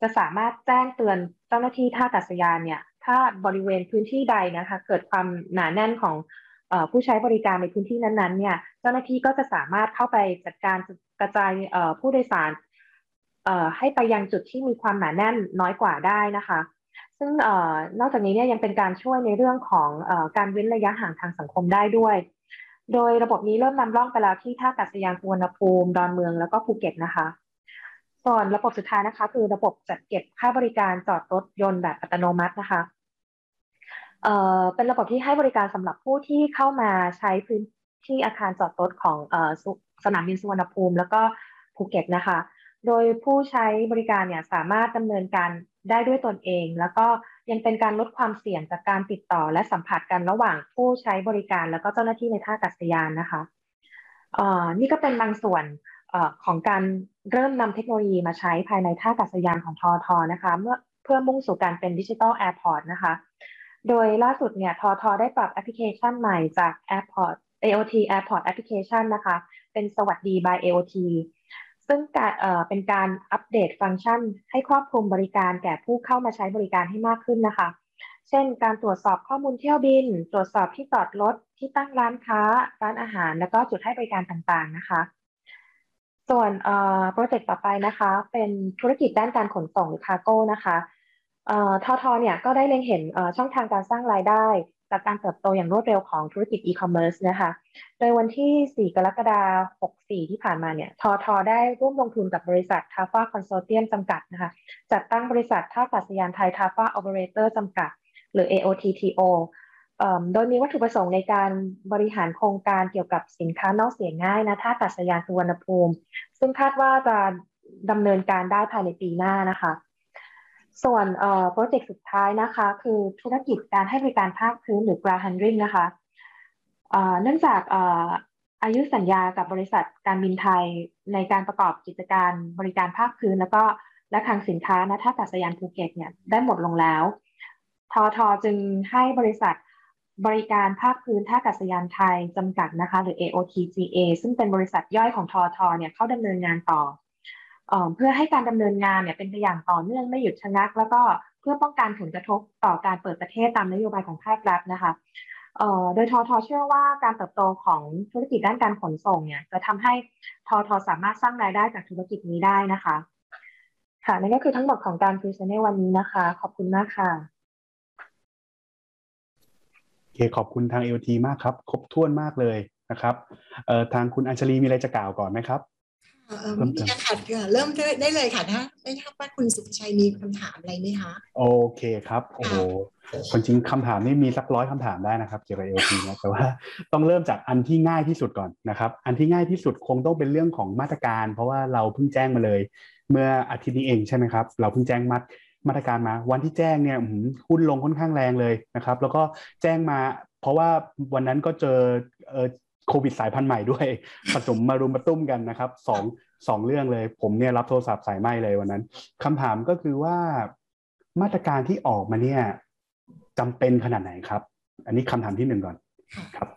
จะสามารถแจ้งเตือนเจ้าหน้าที่ท่าอากาศยานเนี่ย ถ้าบริเวณพื้นที่ใดนะคะ เกิดความหนาแน่นของผู้ใช้บริการในพื้นที่นั้นๆเนี่ย เจ้าหน้าที่ก็จะสามารถเข้าไปจัดการกระจายผู้โดยสารให้ไปยังจุดที่มีความหนาแน่นน้อยกว่าได้นะคะ ซึ่งนอกจากนี้เนี่ยยังเป็นการช่วยในเรื่องของอการเว้นระยะห่างทางสังคมได้ด้วย โดยระบบนี้เริ่มนำร่องไปแล้วที่ท่าอากาศยานสุวรรณภูมิ ดอนเมืองแล้วก็ภูเก็ตนะคะส่วนระบบสุดท้ายนะคะ คือระบบจัดเก็บค่าบริการจอดรถยนต์แบบอัตโนมัตินะคะเอ่อเป็นระบบที่ให้บริการสำหรับผู้ที่เข้ามาใช้พื้นที่อาคารจอดรถของเอ่อสนามบินสุวรรณภูมิ แล้วก็ภูเก็ตนะคะ โดยผู้ใช้บริการเนี่ยสามารถดำเนินการ ได้ด้วยตนเอง แล้วก็ยังเป็นการลดความเสี่ยงจากการติดต่อและสัมผัสกันระหว่างผู้ใช้บริการ แล้วก็เจ้าหน้าที่ในท่าอากาศยานนะคะเอ่อนี่ก็เป็นบางส่วนของการเริ่มนำเทคโนโลยีมาใช้ภายในท่าอากาศยานของทอท.นะคะเมื่อเพื่อมุ่งสู่การเป็น digital airport นะคะ โดยล่าสุดเนี่ยทอท.ได้ปรับแอปพลิเคชันใหม่จาก Airport AOT Airport Application นะคะ เป็นสวัสดี by AOT ซึ่งการเอ่อเป็นการ update function ให้ครอบคลุมบริการแก่ผู้เข้ามาใช้บริการให้มากขึ้นนะคะ เช่น การตรวจสอบข้อมูลเที่ยวบิน ตรวจสอบที่จอดรถ ที่ตั้งร้านค้า ร้านอาหาร แล้วก็จุดให้บริการต่างๆนะคะ ส่วน project ต่อไปนะคะ เป็นธุรกิจด้านการขนส่งหรือ cargo นะคะทอท.เนี่ยก็ได้เล็งเห็นช่องทางการสร้างรายได้ จากการเติบโตอย่างรวดเร็วของธุรกิจอีคอมเมิร์ซนะคะ โดยวันที่ 4 กรกฎาคม 64 ที่ผ่านมาเนี่ยทอท.ได้ร่วมลงทุนกับบริษัท TAFA Consortium จำกัดนะคะ จัดตั้งบริษัทท่าอากาศยานไทย TAFA Operator จำกัด หรือ AOTTO โดยมีวัตถุประสงค์ในการบริหารโครงการเกี่ยวกับสินค้าเน่าเสียง่าย ณท่าอากาศยานสุวรรณภูมิ ซึ่งคาดว่าจะดำเนินการได้ภายในปีหน้านะคะ ส่วน project สุดท้ายนะคะ คือธุรกิจการให้บริการภาคพื้นหรือ ground handling นะคะเนื่องจากอายุสัญญากับบริษัทการบินไทยในการประกอบกิจการบริการภาคพื้น แล้วก็และคลังสินค้าณท่าอากาศยานภูเก็ตเนี่ยได้หมดลงแล้ว ทอท.จึงให้บริษัทบริการภาคพื้นท่าอากาศยานไทยจำกัดนะคะ หรือ AOTGA ซึ่งเป็นบริษัทย่อยของทอท.เนี่ยเข้าดำเนินงานต่อ เพื่อให้การดำเนินงานเนี่ยเป็นไปอย่างต่อเนื่องไม่หยุดชะงัก แล้วก็เพื่อป้องกันผลกระทบต่อการเปิดประเทศตามนโยบายของภาครัฐนะคะโดยทอทอเชื่อว่าการเติบโตของธุรกิจด้านการขนส่งเนี่ยจะทำให้ทอทอสามารถสร้างรายได้จากธุรกิจนี้ได้นะคะค่ะนั่นก็คือทั้งหมดของการพรีเซนต์ในวันนี้นะคะ ขอบคุณมากค่ะเคขอบคุณทาง AOT มากครับ ครบถ้วนมากเลยนะครับทางคุณอัญชลีมีอะไรจะกล่าวก่อนไหมครับ เอ่อมีค่ะค่ะเริ่มได้เลยค่ะถ้าไม่ทราบว่าคุณสุภชัยมีคำถามอะไรไหมคะ โอเคครับ โอ้โหคนจริงคำถามนี่มีสักร้อยคำถามได้นะครับ เกี่ยวกับ AOT นะแต่ว่าต้องเริ่มจากอันที่ง่ายที่สุดก่อนนะครับ อันที่ง่ายที่สุดคงต้องเป็นเรื่องของมาตรการ เพราะว่าเราเพิ่งแจ้งมาเลย เมื่ออาทิตย์นี้เองใช่ไหมครับ เราเพิ่งแจ้งมามาตรการมา วันที่แจ้งเนี่ยหุ้นลงค่อนข้างแรงเลยนะครับ แล้วก็แจ้งมา เพราะว่าวันนั้นก็เจอเออ โควิดสายพันธุ์ใหม่ด้วยผสมมารุมมาตุ้มกันนะครับสองสองเรื่องเลย ผมเนี่ยรับโทรศัพท์สายไหมเลยวันนั้นคำถามก็คือว่ามาตรการที่ออกมาเนี่ยจำเป็นขนาดไหนครับ อันนี้คำถามที่หนึ่งก่อนครับ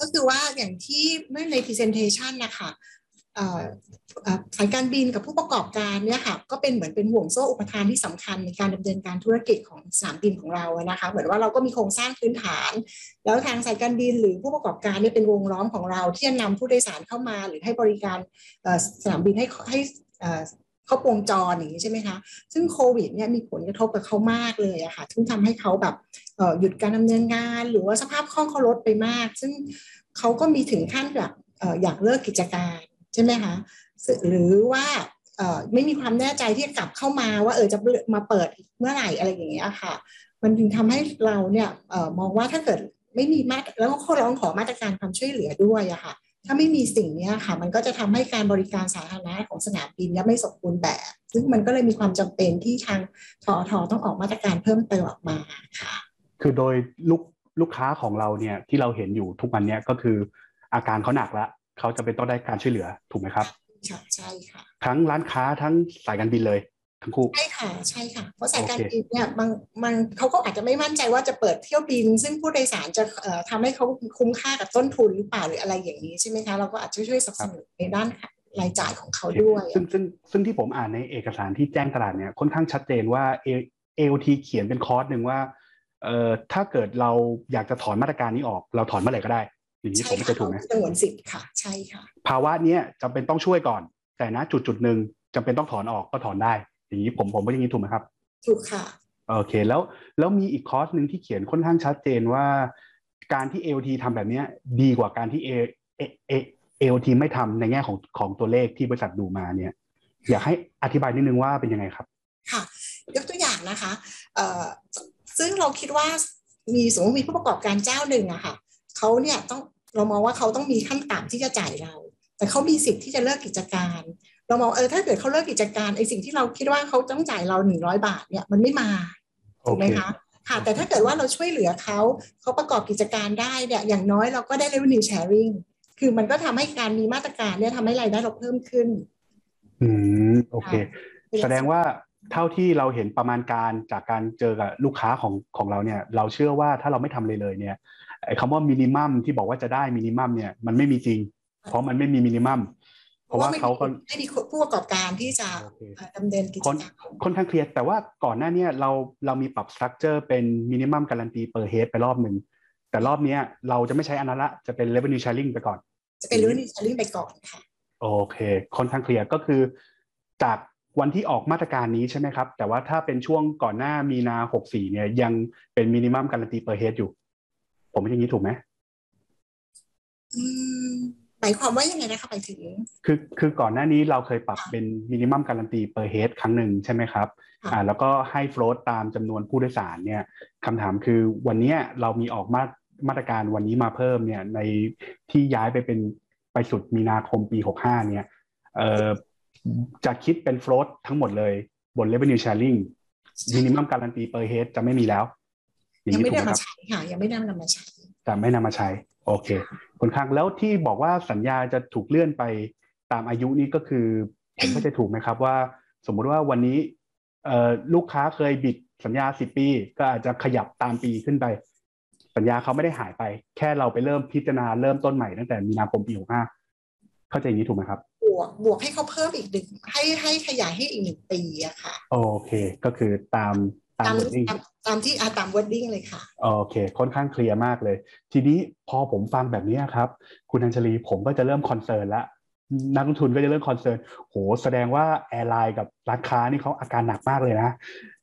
ก็คือว่าอย่างที่เมื่อใน presentation นะคะ สายการบินกับผู้ประกอบการเนี่ยค่ะก็เป็นเหมือนเป็นห่วงโซ่อุปทานที่สำคัญในการดำเนินการธุรกิจของสนามบินของเรานะคะเหมือนว่าเราก็มีโครงสร้างพื้นฐาน แล้วทางสายการบินหรือผู้ประกอบการเนี่ยเป็นวงล้อมของเราที่จะนำผู้โดยสารเข้ามา หรือให้บริการสนามบินให้ให้เขาวงจรอย่างนี้ใช่ไหมคะ ซึ่งโควิดเนี่ยมีผลกระทบกับเขามากเลยอะค่ะซึ่งทำให้เขาแบบหยุดการดำเนินงาน หรือว่าสภาพคล่องเขาลดไปมาก ซึ่งเขาก็มีถึงขั้นแบบอยากเลิกกิจการ ใช่ไหมคะหรือว่าไม่มีความแน่ใจที่จะกลับเข้ามาว่าเออจะมาเปิดเมื่อไหร่อะไรอย่างเงี้ยค่ะ มันจึงทำให้เราเนี่ยมองว่าถ้าเกิดไม่มีมาตรแล้วก็ข้อร้องขอมาตรการความช่วยเหลือด้วยอะค่ะ ถ้าไม่มีสิ่งนี้ค่ะ มันก็จะทำให้การบริการสาธารณะของสนามบินไม่สมบูรณ์แบบ ซึ่งมันก็เลยมีความจำเป็นที่ทางทอทอต้องออกมาตรการเพิ่มเติมออกมาค่ะ คือโดยลูกลูกค้าของเราเนี่ยที่เราเห็นอยู่ทุกวันเนี้ยก็คืออาการเขาหนักแล้ว เขาจะเป็นต้องได้การช่วยเหลือถูกไหมครับใช่ค่ะทั้งร้านค้าทั้งสายการบินเลยทั้งคู่ใช่ค่ะใช่ค่ะเพราะสายการบินเนี่ยบางมันเขาก็อาจจะไม่มั่นใจว่าจะเปิดเที่ยวบิน ซึ่งผู้โดยสารจะทำให้เขาคุ้มค่ากับต้นทุนหรือเปล่าหรืออะไรอย่างนี้ใช่ไหมคะเราก็อาจจะช่วยสนับสนุนในด้านรายจ่ายของเขาด้วย ซึ่งซึ่งซึ่งที่ผมอ่านในเอกสารที่แจ้งตลาดเนี่ยค่อนข้างชัดเจนว่า AOT เขียนเป็นคอร์สหนึ่งว่าเอ่อถ้าเกิดเราอยากจะถอนมาตรการนี้ออก เราถอนเมื่อไหร่ก็ได้ อย่างนี้ผมไม่จะถูกไหมสงวนสิทธิ์ค่ะ ใช่ค่ะ ภาวะเนี้ยจำเป็นต้องช่วยก่อน แต่นะจุดจุดหนึ่งจำเป็นต้องถอนออกก็ถอนได้ อย่างนี้ผมผมว่าอย่างนี้ถูกไหมครับ ถูกค่ะ โอเค แล้วแล้วมีอีกคอร์สหนึ่งที่เขียนค่อนข้างชัดเจนว่า การที่ AOT ทำแบบนี้ดีกว่าการที่ A A AOT ไม่ทำในแง่ของของตัวเลขที่บริษัทดูมาเนี่ย อยากให้อธิบายนิดนึงว่าเป็นยังไงครับ ค่ะ ยกตัวอย่างนะคะเอ่อซึ่งเราคิดว่ามีสมมติมีผู้ประกอบการเจ้าหนึ่งอะค่ะเขาเนี่ยต้อง เรามองว่าเขาต้องมีขั้นต่ำที่จะจ่ายเรา แต่เขามีสิทธิ์ที่จะเลิกกิจการ เรามองเออถ้าเกิดเขาเลิกกิจการไอสิ่งที่เราคิดว่าเขาต้องจ่ายเราหนึ่งร้อยบาทเนี่ยมันไม่มาถูกไหมคะค่ะแต่ถ้าเกิดว่าเราช่วยเหลือเขาเขาประกอบกิจการได้เนี่ยอย่างน้อยเราก็ได้ revenue sharing คือมันก็ทำให้การมีมาตรการเนี่ยทำให้รายได้เราเพิ่มขึ้น อืมโอเค แสดงว่าเท่าที่เราเห็นประมาณการจากการเจอกับลูกค้าของของเราเนี่ย เราเชื่อว่าถ้าเราไม่ทำเลยเลยเนี่ย ไอ้คำว่า minimum ที่บอกว่าจะได้ minimum เนี่ยมันไม่มีจริง เพราะมันไม่มี minimum เพราะว่าเขาก็ไม่มีผู้ประกอบการที่จะดำเนินกิจการค่อนข้าง clear แต่ว่าก่อนหน้านี้เราเรามีปรับ structure เป็น minimum guarantee per head ไปรอบหนึ่งแต่รอบนี้เราจะไม่ใช้อันนั้นละจะเป็น revenue sharing ไปก่อน จะเป็น revenue sharing ไปก่อนค่ะโอเคค่อนข้างเคลียร์ก็คือ จากวันที่ออกมาตรการนี้ใช่ไหมครับ แต่ว่าถ้าเป็นช่วงก่อนหน้ามีนาหกสี่เนี่ยยังเป็น minimum guarantee per head อยู่ ผมเป็นอย่างนี้ถูกไหมหมายความว่ายังไงนะคะหมายถึงคือคือก่อนหน้านี้เราเคยปรับเป็น minimum guarantee per head ครั้งหนึ่งใช่ไหมครับอ่าแล้วก็ให้ float ตามจำนวนผู้โดยสารเนี่ยคำถามคือวันนี้เรามีออกมามาตรการวันนี้มาเพิ่มเนี่ยในที่ย้ายไปเป็นไปสุดมีนาคมปีหกห้าเนี่ยเอ่อจะคิดเป็นฟลอตทั้งหมดเลยบน revenue sharing มินิมัมการันตีเปอร์เฮดจะไม่มีแล้ว ยังไม่ได้มาใช้ค่ะยังไม่ได้นำมาใช้แต่ไม่นำมาใช้ โอเคค่อนข้างแล้วที่บอกว่าสัญญาจะถูกเลื่อนไปตามอายุนี้ก็คือผมเข้าใจถูกไหมครับว่า สมมุติว่าวันนี้ลูกค้าเคยบิดสัญญาสิบปี ก็อาจจะขยับตามปีขึ้นไป สัญญาเขาไม่ได้หายไป แค่เราไปเริ่มพิจารณาเริ่มต้นใหม่ตั้งแต่มีนาคมปีหกห้าเข้าใจอย่างนี้ถูกไหมครับบวกบวกให้เขาเพิ่มอีกหนึ่งให้ให้ขยายให้อีกหนึ่งปีอะค่ะ โอเค ก็คือตาม ตามตามที่อาตาม wording เลยค่ะ โอเค ค่อนข้างเคลียร์มากเลย ทีนี้พอผมฟังแบบนี้ครับ คุณอัญชลีผมก็จะเริ่ม concern ละนักลงทุนก็จะเริ่ม concernโหแสดงว่า airline กับร้านค้านี่เขาอาการหนักมากเลยนะ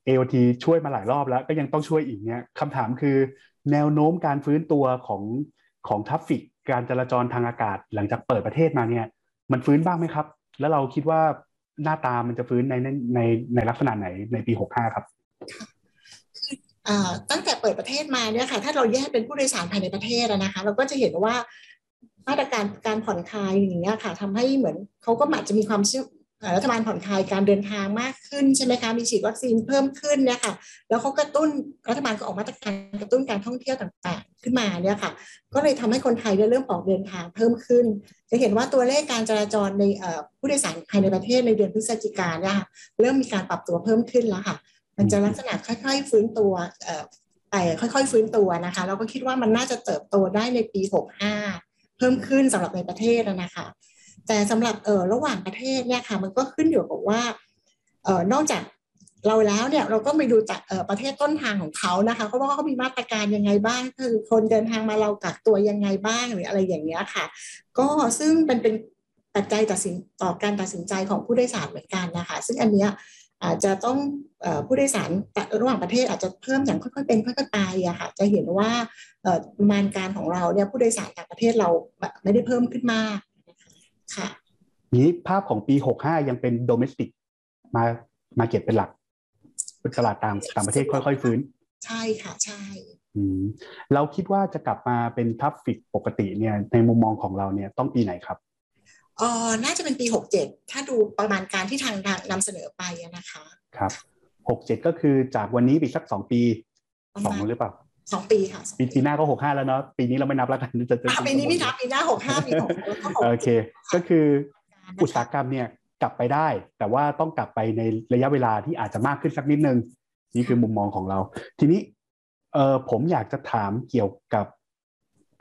AOT ช่วยมาหลายรอบแล้ว ก็ยังต้องช่วยอีกเนี่ยคำถามคือแนวโน้มการฟื้นตัวของของ traffic การจราจรทางอากาศหลังจากเปิดประเทศมาเนี่ยมันฟื้นบ้างไหมครับ แล้วเราคิดว่าหน้าตามันจะฟื้นในในในลักษณะไหนในปี 65 ครับ ตั้งแต่เปิดประเทศมาเนี่ยค่ะ ถ้าเราแยกเป็นผู้โดยสารภายในประเทศนะคะ เราก็จะเห็นว่ามาตรการการผ่อนคลายอย่างเงี้ยค่ะทำให้เหมือนเขาก็อาจจะมีความเชื่อรัฐบาลผ่อนคลายการเดินทางมากขึ้นใช่ไหมคะมีฉีดวัคซีนเพิ่มขึ้นเนี่ยค่ะ แล้วเขากระตุ้นรัฐบาลก็ออกมาตรการกระตุ้นการท่องเที่ยวต่างๆ ขึ้นมาเนี่ยค่ะ ก็เลยทำให้คนไทยเริ่มออกเดินทางเพิ่มขึ้น จะเห็นว่าตัวเลขการจราจรในผู้โดยสารภายในประเทศในเดือนพฤศจิกายนเนี่ยเริ่มมีการปรับตัวเพิ่มขึ้นแล้วค่ะ มันจะลักษณะค่อย ๆ ฟื้นตัวไปค่อย ๆ ฟื้นตัวนะคะ เราก็คิดว่ามันน่าจะเติบโตได้ในปี 65 เพิ่มขึ้นสำหรับในประเทศนะคะ แต่สำหรับเออระหว่างประเทศเนี่ยค่ะ มันก็ขึ้นอยู่กับว่าเออนอกจากเราแล้วเนี่ยเราก็ไปดูจากประเทศต้นทางของเขานะคะเขาว่าเขามีมาตรการยังไงบ้าง คือคนเดินทางมาเรากักตัวยังไงบ้างหรืออะไรอย่างเงี้ยค่ะ ก็ซึ่งเป็นเป็นปัจจัยตัดสินต่อการตัดสินใจของผู้โดยสารเหมือนกันนะคะ ซึ่งอันเนี้ย อาจจะต้องผู้โดยสารระหว่างประเทศอาจจะเพิ่มอย่างค่อยๆเป็นค่อยๆไปอะค่ะจะเห็นว่าประมาณการของเราเนี่ยผู้โดยสารต่างประเทศเราไม่ได้เพิ่มขึ้นมากค่ะนี้ภาพของปี 65 ยังเป็น domestic มา market เป็นหลักเป็นตลาดต่างต่างประเทศค่อยๆฟื้น ใช่ค่ะใช่เราคิดว่าจะกลับมาเป็น traffic ปกติเนี่ยในมุมมองของเราเนี่ยต้องปีไหนครับ เออน่าจะเป็นปีหกเจ็ดถ้าดูประมาณการที่ทางนำเสนอไปนะคะครับหกเจ็ดก็คือจากวันนี้ไปสักสองปีสองหรือเปล่าสองปีค่ะปีปีหน้าก็หกห้าแล้วเนาะปีนี้เราไม่นับแล้วกันจะจะปีนี้ไม่นับปีหน้าหกห้าปีหกโอเค ก็คืออุตสาหกรรมเนี่ยกลับไปได้ แต่ว่าต้องกลับไปในระยะเวลาที่อาจจะมากขึ้นสักนิดนึง นี่คือมุมมองของเรา ทีนี้เออผมอยากจะถามเกี่ยวกับ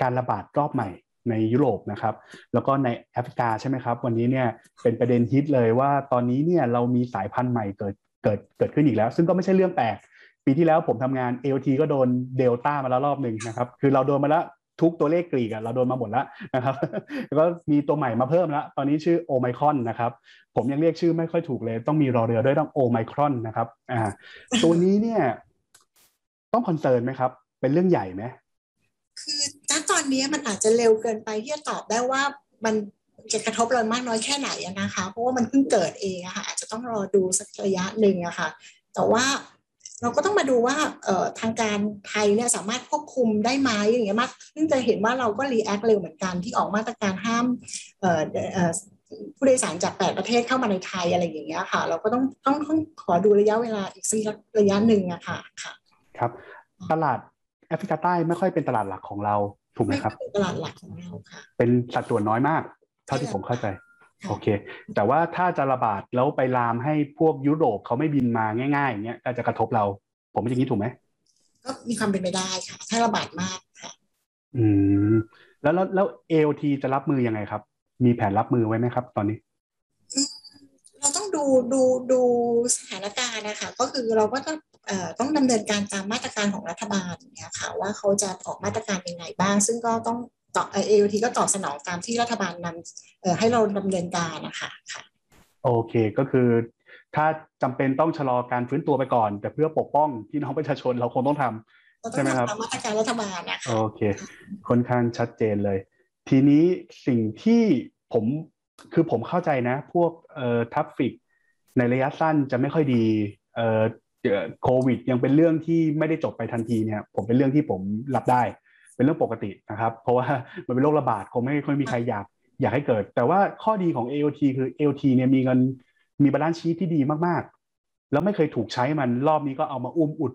การระบาดรอบใหม่ ในยุโรปนะครับ แล้วก็ในแอฟริกาใช่ไหมครับ วันนี้เนี่ยเป็นประเด็นฮิตเลยว่าตอนนี้เนี่ยเรามีสายพันธุ์ใหม่เกิดเกิดเกิดขึ้นอีกแล้ว ซึ่งก็ไม่ใช่เรื่องแปลก ปีที่แล้วผมทำงาน AOT ก็โดนเดลต้ามาแล้วรอบหนึ่งนะครับ คือเราโดนมาแล้วทุกตัวเลขกรีกอะเราโดนมาหมดแล้วนะครับแล้วก็มีตัวใหม่มาเพิ่มแล้วตอนนี้ชื่อโอไมครอนนะครับ ผมยังเรียกชื่อไม่ค่อยถูกเลย ต้องมีรอเรือด้วยต้องโอไมครอนนะครับ อ่า ตัวนี้เนี่ย ต้อง concern ไหมครับ เป็นเรื่องใหญ่ไหมคือ นี้มันอาจจะเร็วเกินไปที่จะตอบได้ว่ามันจะกระทบเรามากน้อยแค่ไหนนะคะ เพราะว่ามันเพิ่งเกิดเองอะค่ะอาจจะต้องรอดูสักระยะหนึ่งอะค่ะ แต่ว่าเราก็ต้องมาดูว่าทางการไทยเนี่ยสามารถควบคุมได้ไหมอย่างเงี้ยมากซึ่งจะเห็นว่าเราก็ react เร็วเหมือนกันที่ออกมาตรการห้ามผู้โดยสารจากแปดประเทศเข้ามาในไทยอะไรอย่างเงี้ยค่ะ เราก็ต้องต้องต้องขอดูระยะเวลาอีกสักระยะหนึ่งอะค่ะค่ะ ครับ ตลาดแอฟริกาใต้ไม่ค่อยเป็นตลาดหลักของเรา ถูกไหมครับตลาดหลักของเราค่ะ เป็นสัดส่วนน้อยมาก เท่าที่ผมเข้าใจ โอเค แต่ว่าถ้าจะระบาดแล้วไปลามให้พวกยุโรปเขาไม่บินมาง่ายๆอย่างเงี้ยก็จะกระทบเรา ผมเป็นอย่างนี้ถูกไหมก็มีความเป็นไปได้ค่ะ ถ้าระบาดมากค่ะ อืม แล้วแล้วแล้วเอลทีจะรับมือยังไงครับ มีแผนรับมือไว้ไหมครับ ตอนนี้เราต้องดูดูดูสถานการณ์นะคะ ก็คือเราก็ต้องเอ่อ ต้องดำเนินการตามมาตรการของรัฐบาลเนี่ยค่ะว่าเขาจะออกมาตรการยังไงบ้าง ซึ่งก็ต้องตอบเอลทีก็ตอบสนองตามที่รัฐบาลนำเอ่อให้เราดำเนินการนะคะค่ะโอเคก็คือถ้าจำเป็นต้องชะลอการฟื้นตัวไปก่อน แต่เพื่อปกป้องพี่น้องประชาชนเราคงต้องทำใช่ไหมครับมาตรการรัฐบาลนะคะโอเคค่อนข้างชัดเจนเลย ทีนี้สิ่งที่ผมคือผมเข้าใจนะ พวกเอ่อ traffic ในระยะสั้นจะไม่ค่อยดีเอ่อ โควิดยังเป็นเรื่องที่ไม่ได้จบไปทันทีเนี่ย ผมเป็นเรื่องที่ผมรับได้ เป็นเรื่องปกตินะครับ เพราะว่ามันเป็นโรคระบาดคงไม่ค่อยมีใครอยากอยากให้เกิด แต่ว่าข้อดีของ AOT คือ AOT เนี่ยมีเงินมี balance sheet ที่ดีมากๆ แล้วไม่เคยถูกใช้มันรอบนี้ก็เอามาอุ้มอุด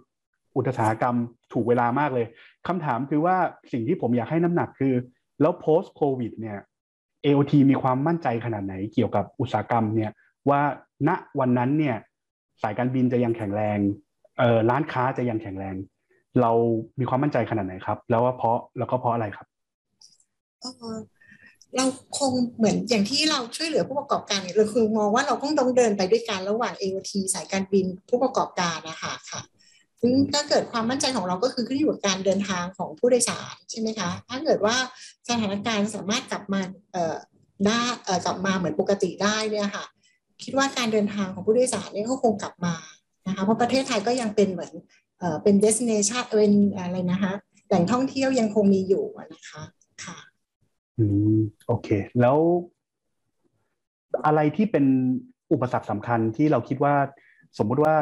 อุตสาหกรรมถูกเวลามากเลยคำถามคือว่าสิ่งที่ผมอยากให้น้ำหนักคือ แล้ว post covid เนี่ย AOT มีความมั่นใจขนาดไหนเกี่ยวกับอุตสาหกรรมเนี่ยว่าณวันนั้นเนี่ย สายการบินจะยังแข็งแรงเอ่อร้านค้าจะยังแข็งแรง เรามีความมั่นใจขนาดไหนครับ แล้วว่าเพราะแล้วก็เพราะอะไรครับเราคงเหมือนอย่างที่เราช่วยเหลือผู้ประกอบการเราคือมองว่าเราต้องต้องเดินไปด้วยกันระหว่าง AOT สายการบินผู้ประกอบการนะคะค่ะซึ่งถ้าเกิดความมั่นใจของเราก็คือขึ้นอยู่กับการเดินทางของผู้โดยสารใช่ไหมคะ ถ้าเกิดว่าสถานการณ์สามารถกลับมาเอ่อได้เอ่อกลับมาเหมือนปกติได้เนี่ยค่ะ คิดว่าการเดินทางของผู้โดยสารเนี่ยก็คงกลับมานะคะเพราะประเทศไทยก็ยังเป็นเหมือนเป็น destination เป็นอะไรนะคะแหล่งท่องเที่ยวยังคงมีอยู่นะคะค่ะอืมโอเค แล้ว อะไรที่เป็นอุปสรรคสำคัญที่เราคิดว่า สมมุติว่า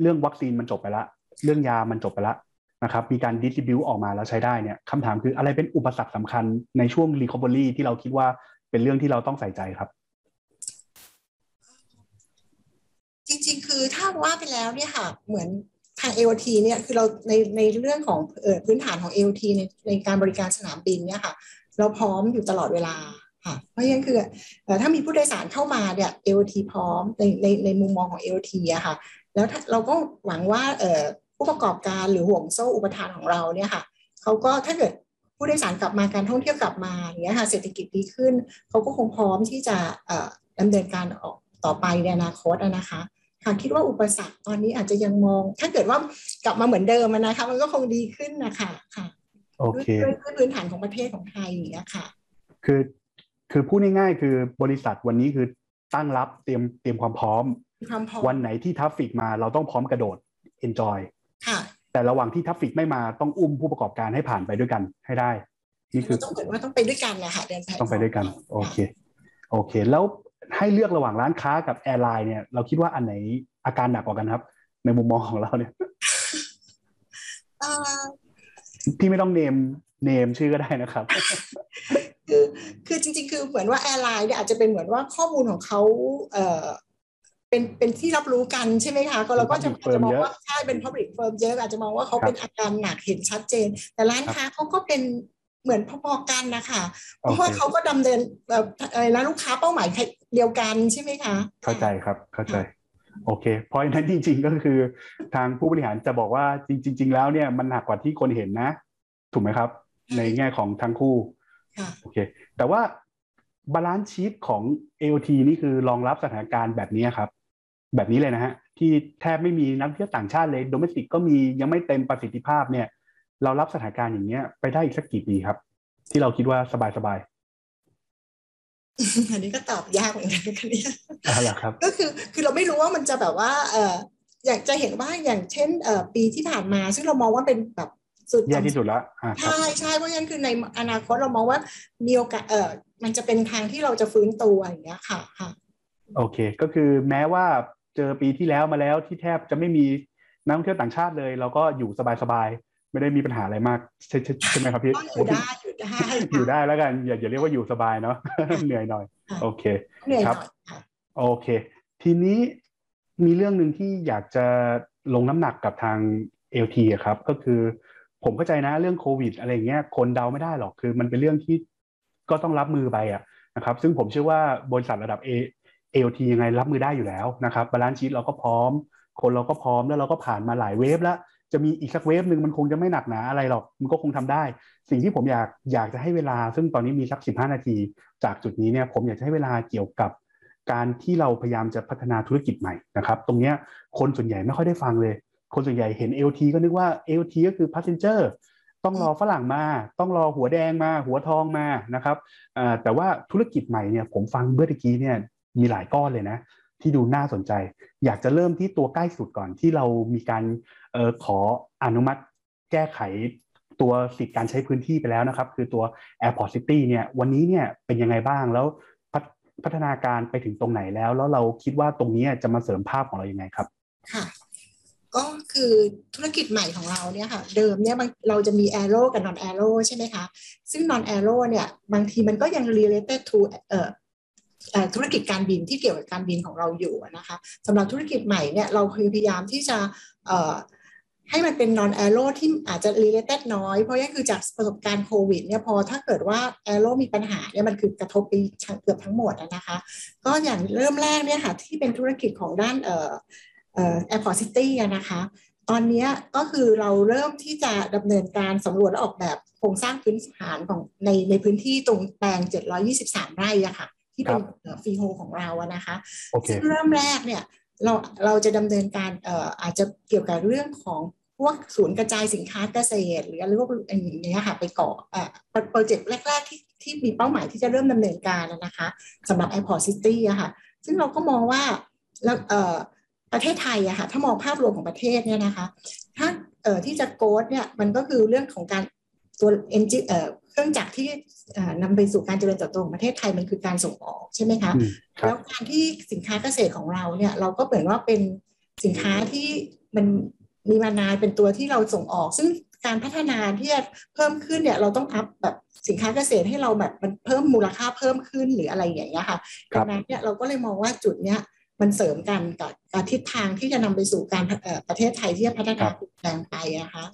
เรื่องวัคซีนมันจบไปละ เรื่องยามันจบไปละนะครับ มีการดิสติบิวออกมาแล้วใช้ได้เนี่ยคำถามคืออะไรเป็นอุปสรรคสำคัญในช่วงรีคอเ r อรี่ที่เราคิดว่าเป็นเรื่องที่เราต้องใส่ใจครับ จริงๆ คือถ้าว่าไปแล้วเนี่ยค่ะเหมือนทาง AOT เนี่ยคือเราในในเรื่องของเออพื้นฐานของ AOT ในในการบริการสนามบินเนี่ยค่ะ เราพร้อมอยู่ตลอดเวลาค่ะเพราะฉะนั้นคือถ้ามีผู้โดยสารเข้ามาเนี่ย AOT พร้อมในในในมุมมองของ AOT อะค่ะ แล้วเราก็หวังว่าเออผู้ประกอบการหรือห่วงโซ่อุปทานของเราเนี่ยค่ะเขาก็ถ้าเกิดผู้โดยสารกลับมาการท่องเที่ยวกลับมาอย่างเงี้ยค่ะเศรษฐกิจดีขึ้นเขาก็คงพร้อมที่จะดำเนินการออกต่อไปในอนาคตนะคะ ค่ะคิดว่าอุปสรรคตอนนี้อาจจะยังมอง ถ้าเกิดว่ากลับมาเหมือนเดิมนะคะ มันก็คงดีขึ้นนะคะค่ะโอเคด้วยด้วยพื้นฐานของประเทศของไทยอย่างเงี้ยค่ะคือคือพูดง่ายๆ คือบริษัทวันนี้คือตั้งรับเตรียมเตรียมความพร้อมความพร้อมวันไหนที่ traffic มาเราต้องพร้อมกระโดด enjoy ค่ะแต่ระหว่างที่ traffic ไม่มาต้องอุ้มผู้ประกอบการให้ผ่านไปด้วยกันให้ได้นี่คือต้องเหมือนว่าต้องไปด้วยกันนะคะเดินไปต้องไปด้วยกัน โอเค โอเค แล้ว ให้เลือกระหว่างร้านค้ากับ airline เนี่ยเราคิดว่าอันไหนอาการหนักกว่ากันครับ ในมุมมองของเราเนี่ยเอ่อพี่ไม่ต้องเนมเนมชื่อก็ได้นะครับ คือคือจริง ๆ คือเหมือนว่าแอร์ไลน์เนี่ยอาจจะเป็นเหมือนว่าข้อมูลของเขาเอ่อเป็นเป็นที่รับรู้กันใช่ไหมคะก็เราก็จะ Public อาจจะมอง firm เยอะว่าใช่เป็น public firm เยอะอาจจะมองว่าเขาเป็นอาการหนักเห็นชัดเจน แต่ร้านค้าเขาก็เป็นเหมือนพอๆกันนะคะ เพราะว่าเขาก็ดำเนินแบบอะไรนะลูกค้าเป้าหมาย เดียวกันใช่ไหมคะ เข้าใจครับเข้าใจโอเคเพราะฉะนั้นจริง ๆ ก็คือทางผู้บริหารจะบอกว่าจริง ๆ แล้วเนี่ยมันหนักกว่าที่คนเห็นนะ ถูกไหมครับ ในแง่ของทั้งคู่ค่ะโอเค แต่ว่า balance sheet ของ AOT นี่คือรองรับสถานการณ์แบบนี้ครับ แบบนี้เลยนะฮะ ที่แทบไม่มีนักเที่ยวต่างชาติเลย domestic ก็มียังไม่เต็มประสิทธิภาพเนี่ย เรารับสถานการณ์อย่างเงี้ยไปได้อีกสักกี่ปีครับ ที่เราคิดว่าสบาย อันนี้ก็ตอบยากเหมือนกันนะคะเนี่ยๆอะไรครับก็คือคือเราไม่รู้ว่ามันจะแบบว่าเอออยากจะเห็นว่าอย่างเช่นเออปีที่ผ่านมา ซึ่งเรามองว่าเป็นแบบสุดแย่ที่สุดละอ่าครับใช่ใช่เพราะฉะนั้นคือในอนาคตเรามองว่ามีโอกาสเออมันจะเป็นทางที่เราจะฟื้นตัวอย่างเงี้ยค่ะค่ะโอเค ก็คือแม้ว่าเจอปีที่แล้วมาแล้วที่แทบจะไม่มีนักท่องเที่ยวต่างชาติเลย เราก็อยู่สบายๆ ไม่ได้มีปัญหาอะไรมาก ใช่ใช่ใช่ไหมครับพี่ก็อยู่ได้อยู่ได้อยู่ได้แล้วกันอย่าอย่าเรียกว่าอยู่สบายเนาะเหนื่อยหน่อยค่ะโอเคเหนื่อยหครัน่อยค่ะโอเค ทีนี้มีเรื่องหนึ่งที่อยากจะลงน้ำหนักกับทาง AOT อะครับ ก็คือ ผมเข้าใจนะเรื่องโควิด อะไรเงี้ยคนเดาไม่ได้หรอกคือ มันเป็นเรื่องที่ก็ต้องรับมือไปอะนะครับ ซึ่งผมเชื่อว่าบริษัทระดับ A AOT ยังไงรับมือได้อยู่แล้วนะครับ balance sheet เราก็พร้อม คนเราก็พร้อมแล้วเราก็ผ่านมาหลายเวฟแล้ว จะมีอีกสักเวฟหนึ่งมันคงจะไม่หนักหนาอะไรหรอกมันก็คงทำได้ สิ่งที่ผมอยากอยากจะให้เวลา ซึ่งตอนนี้มีสัก15นาที จากจุดนี้เนี่ยผมอยากจะให้เวลาเกี่ยวกับการที่เราพยายามจะพัฒนาธุรกิจใหม่นะครับ ตรงเนี้ยคนส่วนใหญ่ไม่ค่อยได้ฟังเลย คนส่วนใหญ่เห็น LT ก็นึกว่า LT ก็คือ passenger ต้องรอฝรั่งมา ต้องรอหัวแดงมา หัวทองมานะครับแต่ว่าธุรกิจใหม่เนี่ยผมฟังเมื่อกี้เนี่ยมีหลายก้อนเลยนะ ที่ดูน่าสนใจ อยากจะเริ่มที่ตัวใกล้สุดก่อนที่เรามีการ ออขออนุมัติแก้ไขตัวสิทธิการใช้พื้นที่ไปแล้วนะครับ คือตัว Airport City เนี่ยวันนี้เนี่ยเป็นยังไงบ้างแล้วพัฒพัฒนาการไปถึงตรงไหนแล้ว แล้วเราคิดว่าตรงนี้จะมาเสริมภาพของเรายังไงครับ ค่ะ ก็คือธุรกิจใหม่ของเราเนี่ยค่ะ เดิมเนี่ยเราจะมี Aero กับ non Aero ใช่ไหมคะ ซึ่ง non Aero เนี่ยบางทีมันก็ยัง related to เอ่อธุรกิจการบินที่เกี่ยวกับการบินของเราอยู่นะคะสำหรับธุรกิจใหม่เนี่ยเราพยายามที่จะ ให้มันเป็น non aero ที่อาจจะ related น้อย เพราะนี่คือจากประสบการณ์โควิดเนี่ยพอถ้าเกิดว่า aero มีปัญหาเนี่ยมันคือกระทบไปเกือบทั้งหมดนะคะ ก็อย่างเริ่มแรกเนี่ยค่ะที่เป็นธุรกิจของด้านเอ่อเอ่อ airport city นะคะตอนนี้ก็คือเราเริ่มที่จะดำเนินการสำรวจและออกแบบโครงสร้างพื้นฐานของในในพื้นที่ตรงแปลง 723 ไร่อะค่ะ ที่เป็นฟรีโฮของเราอะนะคะ okay. ซึ่งเริ่มแรกเนี่ย เราเราจะดำเนินการเอ่ออาจจะเกี่ยวกับเรื่องของพวกศูนย์กระจายสินค้าเกษตร หรืออะไรพวกอย่างเงี้ยค่ะไปก่อเอ่อโปรเจกต์แรก ๆ ที่ที่มีเป้าหมายที่จะเริ่มดำเนินการนะคะสำหรับ Airport City อะค่ะ ซึ่งเราก็มองว่าแล้วเอ่อประเทศไทยอะค่ะถ้ามองภาพรวมของประเทศเนี่ยนะคะถ้าเอ่อที่จะโกดเนี่ยมันก็คือเรื่องของการตัวเอนจิเอ่อ เครื่องจักรที่นำไปสู่การเจริญเติบโตของประเทศไทยมันคือการส่งออกใช่ไหมคะแล้วการที่สินค้าเกษตรของเราเนี่ยเราก็เหมือนว่าเป็นสินค้าที่มันมีมานานเป็นตัวที่เราส่งออก ซึ่งการพัฒนาที่จะเพิ่มขึ้นเนี่ยเราต้องอัพแบบสินค้าเกษตรให้เราแบบมันเพิ่มมูลค่าเพิ่มขึ้นหรืออะไรอย่างเงี้ยค่ะดังนั้นเนี่ยเราก็เลยมองว่าจุดเนี้ย มันเสริมกันกับทิศทางที่จะนำไปสู่การประเทศไทยที่จะพัฒนาแปลงไปนะคะ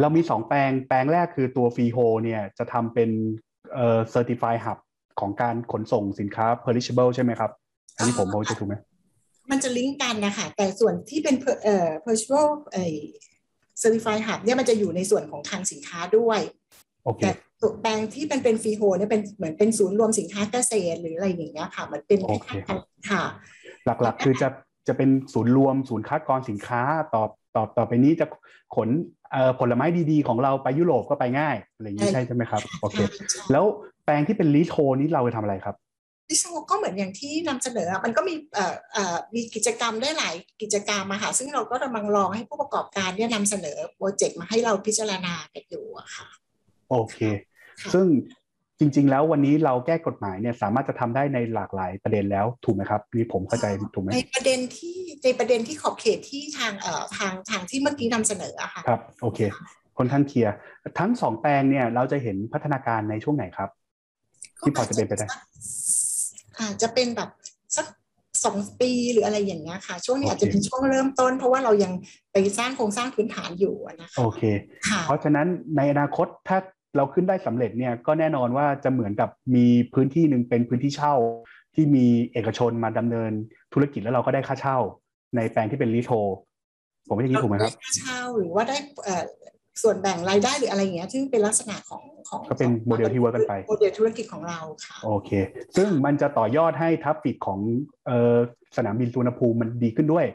เรามีสองแปลงแปลงแรกคือตัวฟีโฮเนี่ยจะทำเป็นเอ่อ certify hub ของการขนส่งสินค้า perishable ใช่ไหมครับ อันนี้ผมพอจะถูกไหมมันจะลิงก์กันนะคะแต่ส่วนที่เป็นเอ่อ perishable เอ่อ certify hub เนี่ยมันจะอยู่ในส่วนของทางสินค้าด้วยแต่แปลงที่เป็นเป็นฟีโฮเนี่ยเป็นเหมือนเป็นศูนย์รวมสินค้าเกษตรหรืออะไรอย่างเงี้ยค่ะ มันเป็นค่ะ หลักๆ คือจะจะเป็นศูนย์รวมศูนย์คัดกรองสินค้าต่อต่อต่อไปนี้จะขนผลไม้ดีๆ ของเราไปยุโรปก็ไปง่ายอะไรอย่างนี้ใช่ใช่ไหมครับโอเคแล้วแปลงที่เป็นลิโชนี้เราไปทำอะไรครับลิโชก็เหมือนอย่างที่นำเสนอ มันก็มีเอ่อเอ่อมีกิจกรรมได้หลายกิจกรรมมาค่ะซึ่งเราก็กำลังรอให้ผู้ประกอบการเนี่ยนำเสนอโปรเจกต์มาให้เราพิจารณากันอยู่อะค่ะ โอเค ซึ่ง จริง ๆ แล้ววันนี้เราแก้กฎหมายเนี่ยสามารถจะทำได้ในหลากหลายประเด็นแล้วถูกไหมครับนี่ผมเข้าใจถูกไหมในประเด็นที่ในประเด็นที่ขอบเขตที่ทางเอ่อทางทางที่เมื่อกี้นำเสนออะค่ะครับโอเคค่อนข้างเคลียร์ทั้งสองแปลงเนี่ยเราจะเห็นพัฒนาการในช่วงไหนครับ ที่พอจะเป็นไปได้อาจจะเป็นแบบสักสองปีหรืออะไรอย่างเงี้ยค่ะ ช่วงนี้อาจจะเป็นช่วงเริ่มต้น เพราะว่าเรายังไปสร้างโครงสร้างพื้นฐานอยู่นะคะโอเค เพราะฉะนั้นในอนาคตถ้า เราขึ้นได้สำเร็จเนี่ยก็แน่นอนว่าจะเหมือนกับมีพื้นที่หนึ่งเป็นพื้นที่เช่า ที่มีเอกชนมาดำเนินธุรกิจแล้วเราก็ได้ค่าเช่า ในแปลงที่เป็น leasehold ผมไม่ได้ยินถูกไหมครับค่าเช่าหรือว่าได้ส่วนแบ่งรายได้หรืออะไรอย่างเงี้ยซึ่งเป็นลักษณะของของก็เป็นโมเดลที่ work กันไปโมเดลธุรกิจของเราค่ะโอเค ซึ่งมันจะต่อยอดให้ traffic ของสนามบินสุวรรณภูมิมันดีขึ้นด้วย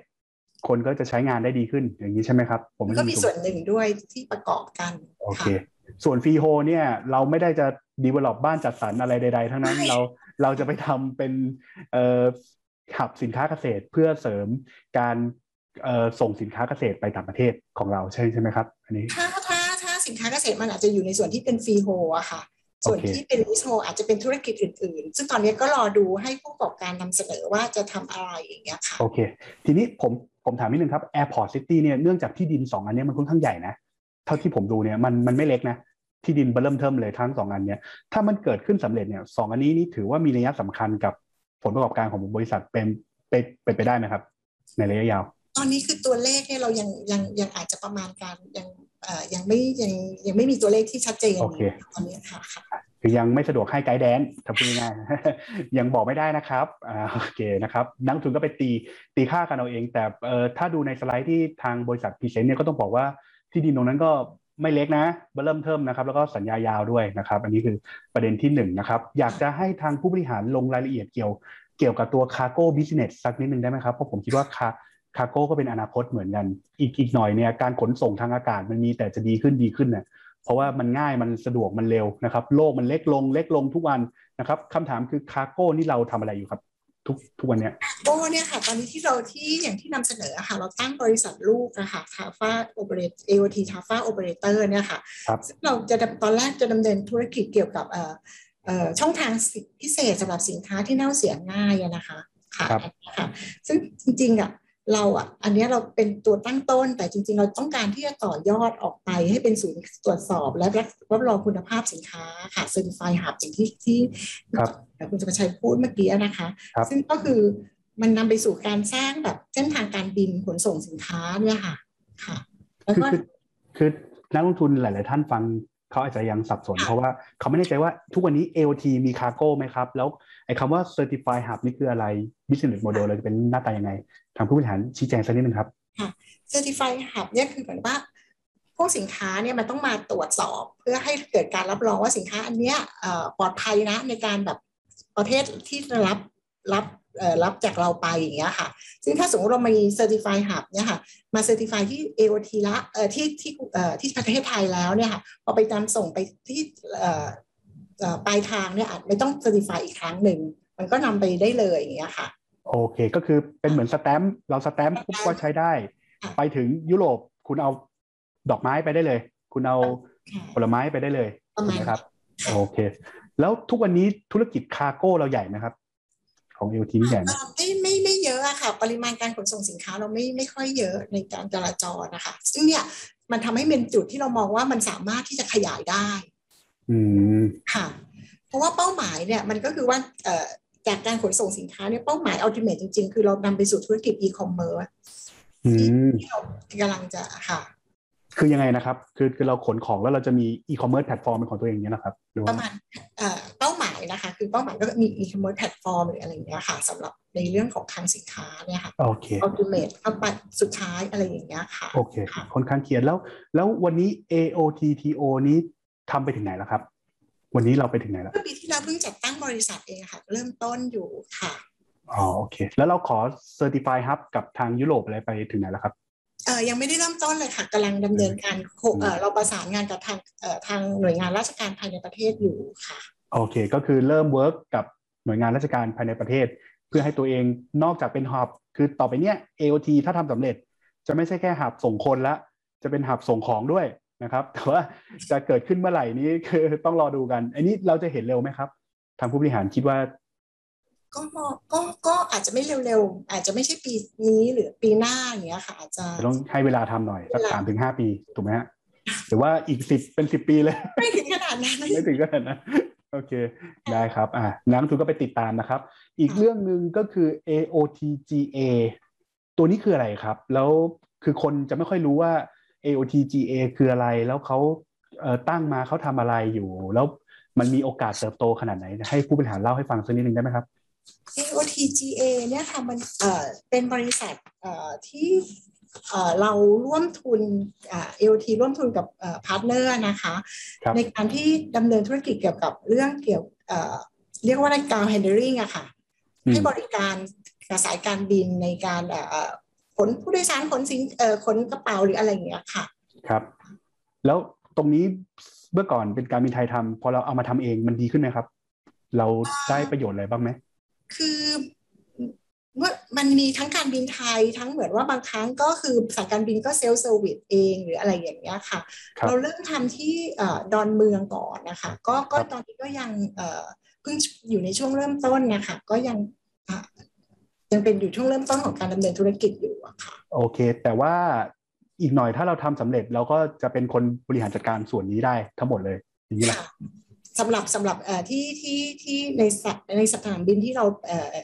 คนก็จะใช้งานได้ดีขึ้นอย่างนี้ใช่ไหมครับ ผมก็มีส่วนหนึ่งด้วยที่ประกอบกันโอเค ส่วน freehold เนี่ยเราไม่ได้จะ develop บ้านจัดสรรอะไรใด ๆ ทั้งนั้นเราเราจะไปทำเป็นเอ่อ hub สินค้าเกษตรเพื่อเสริมการเอ่อส่งสินค้าเกษตรไปต่างประเทศของเราใช่ใช่ไหมครับ อันนี้ถ้าถ้าถ้าสินค้าเกษตรมันอาจจะอยู่ในส่วนที่เป็น freehold อะค่ะ ส่วนที่เป็น leasehold อาจจะเป็นธุรกิจอื่น ๆ ซึ่งตอนนี้ก็รอดูให้ผู้ประกอบการนำเสนอว่าจะทำอะไรอย่างเงี้ยค่ะโอเค ทีนี้ผมผมถามนิดนึงครับ Airport City เนี่ยเนื่องจากที่ดินสองอันนี้มันค่อนข้างใหญ่นะ เท่าที่ผมดูเนี่ยมันมันไม่เล็กนะที่ดินเริ่มเทิมเลยทั้งสองอันเนี้ยถ้ามันเกิดขึ้นสำเร็จเนี่ยสองอันนี้นี่ถือว่ามีระยะสำคัญกับผลประกอบการของบริษัทเป็นเป็นเป็นไปได้ไหมครับ ในระยะยาว ตอนนี้คือตัวเลขเนี่ยเรายังยังยังอาจจะประมาณการยังเอ่อยังไม่ยังยังไม่มีตัวเลขที่ชัดเจนตอนนี้ค่ะคือยังไม่สะดวกให้ไกด์แดนทำพูดง่ายยังบอกไม่ได้นะครับอ่าโอเคนะครับนักลงทุนก็ไปตีตีค่ากันเอาเอง แต่เอ่อถ้าดูในสไลด์ที่ทางบริษัท present เนี่ยก็ต้องบอกว่า ที่ดินตรงนั้นก็ไม่เล็กนะเริ่มเทิ่มนะครับ แล้วก็สัญญายาวด้วยนะครับ อันนี้คือประเด็นที่ 1 นะครับ อยากจะให้ทางผู้บริหารลงรายละเอียดเกี่ยว เกี่ยวกับตัว cargo business สักนิดหนึ่งได้ไหมครับ เพราะผมคิดว่าคา cargo ก็เป็นอนาคตเหมือนกัน อีกอีกหน่อยเนี่ยการขนส่งทางอากาศมันมีแต่จะดีขึ้นดีขึ้นเนะเพราะว่ามันง่ายมันสะดวกมันเร็วนะครับ โลกมันเล็กลงเล็กลงทุกวันนะครับคำถามคือคาร์โก้นี่เราทำอะไรอยู่ครับ ทุกทุกวันเนี้ยโอ้เนี่ยค่ะ ตอนนี้ที่เราที่อย่างที่นำเสนอค่ะ เราตั้งบริษัทลูกนะคะทาฟ้าโอเปอเรตเอโอทีทาฟ้าโอเปอเรเตอร์เนี่ยค่ะซึ่งเราจะตอนแรกจะดำเนินธุรกิจเกี่ยวกับเอ่อช่องทางพิเศษสำหรับสินค้าที่เน่าเสียง่ายนะคะค่ะค่ะซึ่งจริงๆอะ เราอะอันนี้เราเป็นตัวตั้งต้น แต่จริง ๆ เราต้องการที่จะต่อยอดออกไปให้เป็นศูนย์ตรวจสอบ และรับรองคุณภาพสินค้าค่ะเซอร์ติฟายหับอย่างที่ที่คุณสุภชัยพูดเมื่อกี้นะคะ ซึ่งก็คือมันนำไปสู่การสร้างแบบเส้นทางการบินขนส่งสินค้าเนี่ยค่ะค่ะ แล้วก็คือนักลงทุนหลาย ๆ ท่านฟังเขาอาจจะยังสับสน เพราะว่าเขาไม่แน่ใจว่าทุกวันนี้ AOT มีคาร์โก้ไหมครับ แล้วไอ้คำว่า Certify Hub นี่คืออะไร Business Model เลยเป็นหน้าตายังไง ทางผู้บริหารชี้แจงสักนิดนึงครับค่ะ Certify Hub เนี่ยคือเหมือนว่าพวกสินค้าเนี่ยมันต้องมาตรวจสอบ เพื่อให้เกิดการรับรองว่าสินค้าอันเนี้ยปลอดภัยนะในการแบบประเทศที่รับรับรับจากเราไปอย่างเงี้ยค่ะ ซึ่งถ้าสมมติเรามี Certify Hub เนี่ยค่ะ มา certify ที่ AOT ละเอ่อที่ที่เอ่ที่ประเทศไทยแล้วเนี่ยค่ะ พอไปนำส่งไปที่ปลายทางเนี่ยอาจไม่ต้อง certify อีกครั้งหนึ่ง มันก็นำไปได้เลยอย่างเงี้ยค่ะ โอเคก็คือเป็นเหมือนสแตมป์เราสแตมป์ปุ๊บก็ใช้ได้ ไปถึงยุโรปคุณเอาดอกไม้ไปได้เลย คุณเอาผลไม้ไปได้เลยประมาณนะครับโอเค แล้วทุกวันนี้ธุรกิจ cargo เราใหญ่ไหมครับ ของ AOT นี่ใหญ่ไหมไม่ไม่ไม่เยอะอะค่ะ ปริมาณการขนส่งสินค้าเราไม่ไม่ค่อยเยอะในการจราจรนะคะ ซึ่งเนี่ยมันทำให้เป็นจุดที่เรามองว่ามันสามารถที่จะขยายได้ อืมค่ะ เพราะว่าเป้าหมายเนี่ยมันก็คือว่าเอ่อ จากการขนส่งสินค้าเนี่ยเป้าหมาย ultimate จริง ๆ คือเรานำไปสู่ธุรกิจอีคอมเมิร์ซอืมที่เรากำลังจะค่ะ คือยังไงนะครับ คือคือเราขนของแล้วเราจะมี e-commerce platform เป็นของตัวเองเนี้ยนะครับหรือว่าระมาณเอ่อเป้าหมายนะคะ คือเป้าหมายก็มี e-commerce platform หรืออะไรอย่างเงี้ยค่ะสำหรับในเรื่องของคลังสินค้าเนี่ยค่ะโอเคอัลติเมทเข้าไปสุดท้ายอะไรอย่างเงี้ยค่ะโอเคค่ะค่อนข้างเคลียร์แล้ว แล้ววันนี้ AOTTO นี้ทำไปถึงไหนแล้วครับ วันนี้เราไปถึงไหนแล้วเมื่อปีที่แล้วเพิ่งจัดตั้งบริษัทเองค่ะ เริ่มต้นอยู่ค่ะอ๋อโอเค แล้วเราขอ Certify Hub กับทางยุโรปอะไรไปถึงไหนแล้วครับเออยังไม่ได้เริ่มต้นเลยค่ะกำลังดำเนินการโคเออเราประสานงานกับทางเอ่อทางหน่วยงานราชการภายในประเทศอยู่ค่ะโอเค ก็คือเริ่มเวิร์กกับหน่วยงานราชการภายในประเทศ เพื่อให้ตัวเองนอกจากเป็นหับคือต่อไปเนี้ย AOT ถ้าทำสำเร็จ จะไม่ใช่แค่หับส่งคนละจะเป็นหับส่งของด้วย นะครับ แต่ว่าจะเกิดขึ้นเมื่อไหร่นี้คือต้องรอดูกัน อันนี้เราจะเห็นเร็วไหมครับ ทางผู้บริหารคิดว่า ก็ก็ก็อาจจะไม่เร็วๆ อาจจะไม่ใช่ปีนี้หรือปีหน้าอย่างเงี้ยค่ะอาจจะจะต้องให้เวลาทำหน่อยสักเวลาสามถึงห้าปีถูกไหมฮะหรือว่าอีกสิบเป็นสิบปีเลย ไม่ถึงขนาดนั้นไม่ถึงขนาดนั้นโอเค ได้ครับ อ่านักลงทุนก็ไปติดตามนะครับ อีกเรื่องหนึ่งก็คือ AOTGA ตัวนี้คืออะไรครับ แล้วคือคนจะไม่ค่อยรู้ว่า AOTGA คืออะไร แล้วเขาเอ่อตั้งมาเขาทำอะไรอยู่ แล้วมันมีโอกาสเติบโตขนาดไหน ให้ผู้บริหารเล่าให้ฟังสักนิดนึงได้ไหมครับ AOTGA เนี่ยค่ะมันเอ่อเป็นบริษัทเอ่อที่เอ่อเราร่วมทุนอ่า AOT ร่วมทุนกับpartner นะคะครับในการที่ดำเนินธุรกิจเกี่ยวกับเรื่องเกี่ยวเอ่อเรียกว่าอะไรการ handling อะค่ะอืมให้บริการกับสายการบินในการเอ่อ ขนผู้โดยสารขนสินเอ่อขนกระเป๋าหรืออะไรอย่างเงี้ยค่ะ ครับ แล้วตรงนี้เมื่อก่อนเป็นการบินไทยทำพอเราเอามาทำเองมันดีขึ้นไหมครับ เราได้ประโยชน์อะไรบ้างไหมคือว่ามันมีทั้งการบินไทยทั้งเหมือนว่าบางครั้งก็คือสายการบินก็ self service เองหรืออะไรอย่างเงี้ยค่ะครับเราเริ่มทำที่เอ่อดอนเมืองก่อนนะคะ ก็ก็ครับตอนนี้ก็ยังเอ่อเพิ่งอยู่ในช่วงเริ่มต้นนะคะ ก็ยังอะ ยังเป็นอยู่ช่วงเริ่มต้นของการดำเนินธุรกิจอยู่อะค่ะโอเค แต่ว่าอีกหน่อยถ้าเราทำสำเร็จเราก็จะเป็นคนบริหารจัดการส่วนนี้ได้ทั้งหมดเลยอย่างนี้แหละค่ะสำหรับสำหรับเอ่อที่ที่ที่ในสถในสนามบินที่เราเอ่อ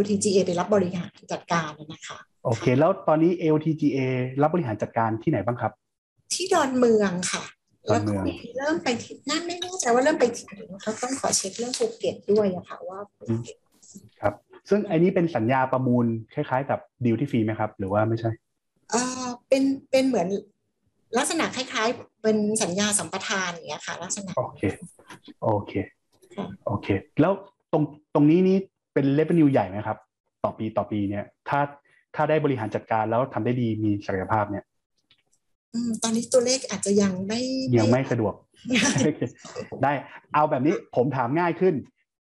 LTGA ไปรับบริหารจัดการนะคะโอเค แล้วตอนนี้ LTGA รับบริหารจัดการที่ไหนบ้างครับ ที่ดอนเมืองค่ะดอนเมืองแล้วก็มีเริ่มไปที่นั่นไม่แน่ใจว่าเริ่มไปที่ไหนเขาต้องขอเช็คเรื่องภูเก็ตด้วยอะค่ะว่าภูเก็ตครับ ซึ่งอันนี้เป็นสัญญาประมูลคล้าย ๆ กับดีลที่ฟรีไหมครับ หรือว่าไม่ใช่เอ่อเป็นเป็นเหมือนลักษณะคล้ายๆ เป็นสัญญาสัมปทานอย่างเงี้ยค่ะ ลักษณะโอเคโอเคค่ะโอเค แล้วตรงตรงนี้นี่เป็นเลเวนิวใหญ่ไหมครับ ต่อปีต่อปีเนี่ย ถ้าถ้าได้บริหารจัดการแล้วทำได้ดีมีศักยภาพเนี่ยอืมตอนนี้ตัวเลขอาจจะยังไม่ยังไม่สะดวก ได้ เอาแบบนี้ผมถามง่ายขึ้น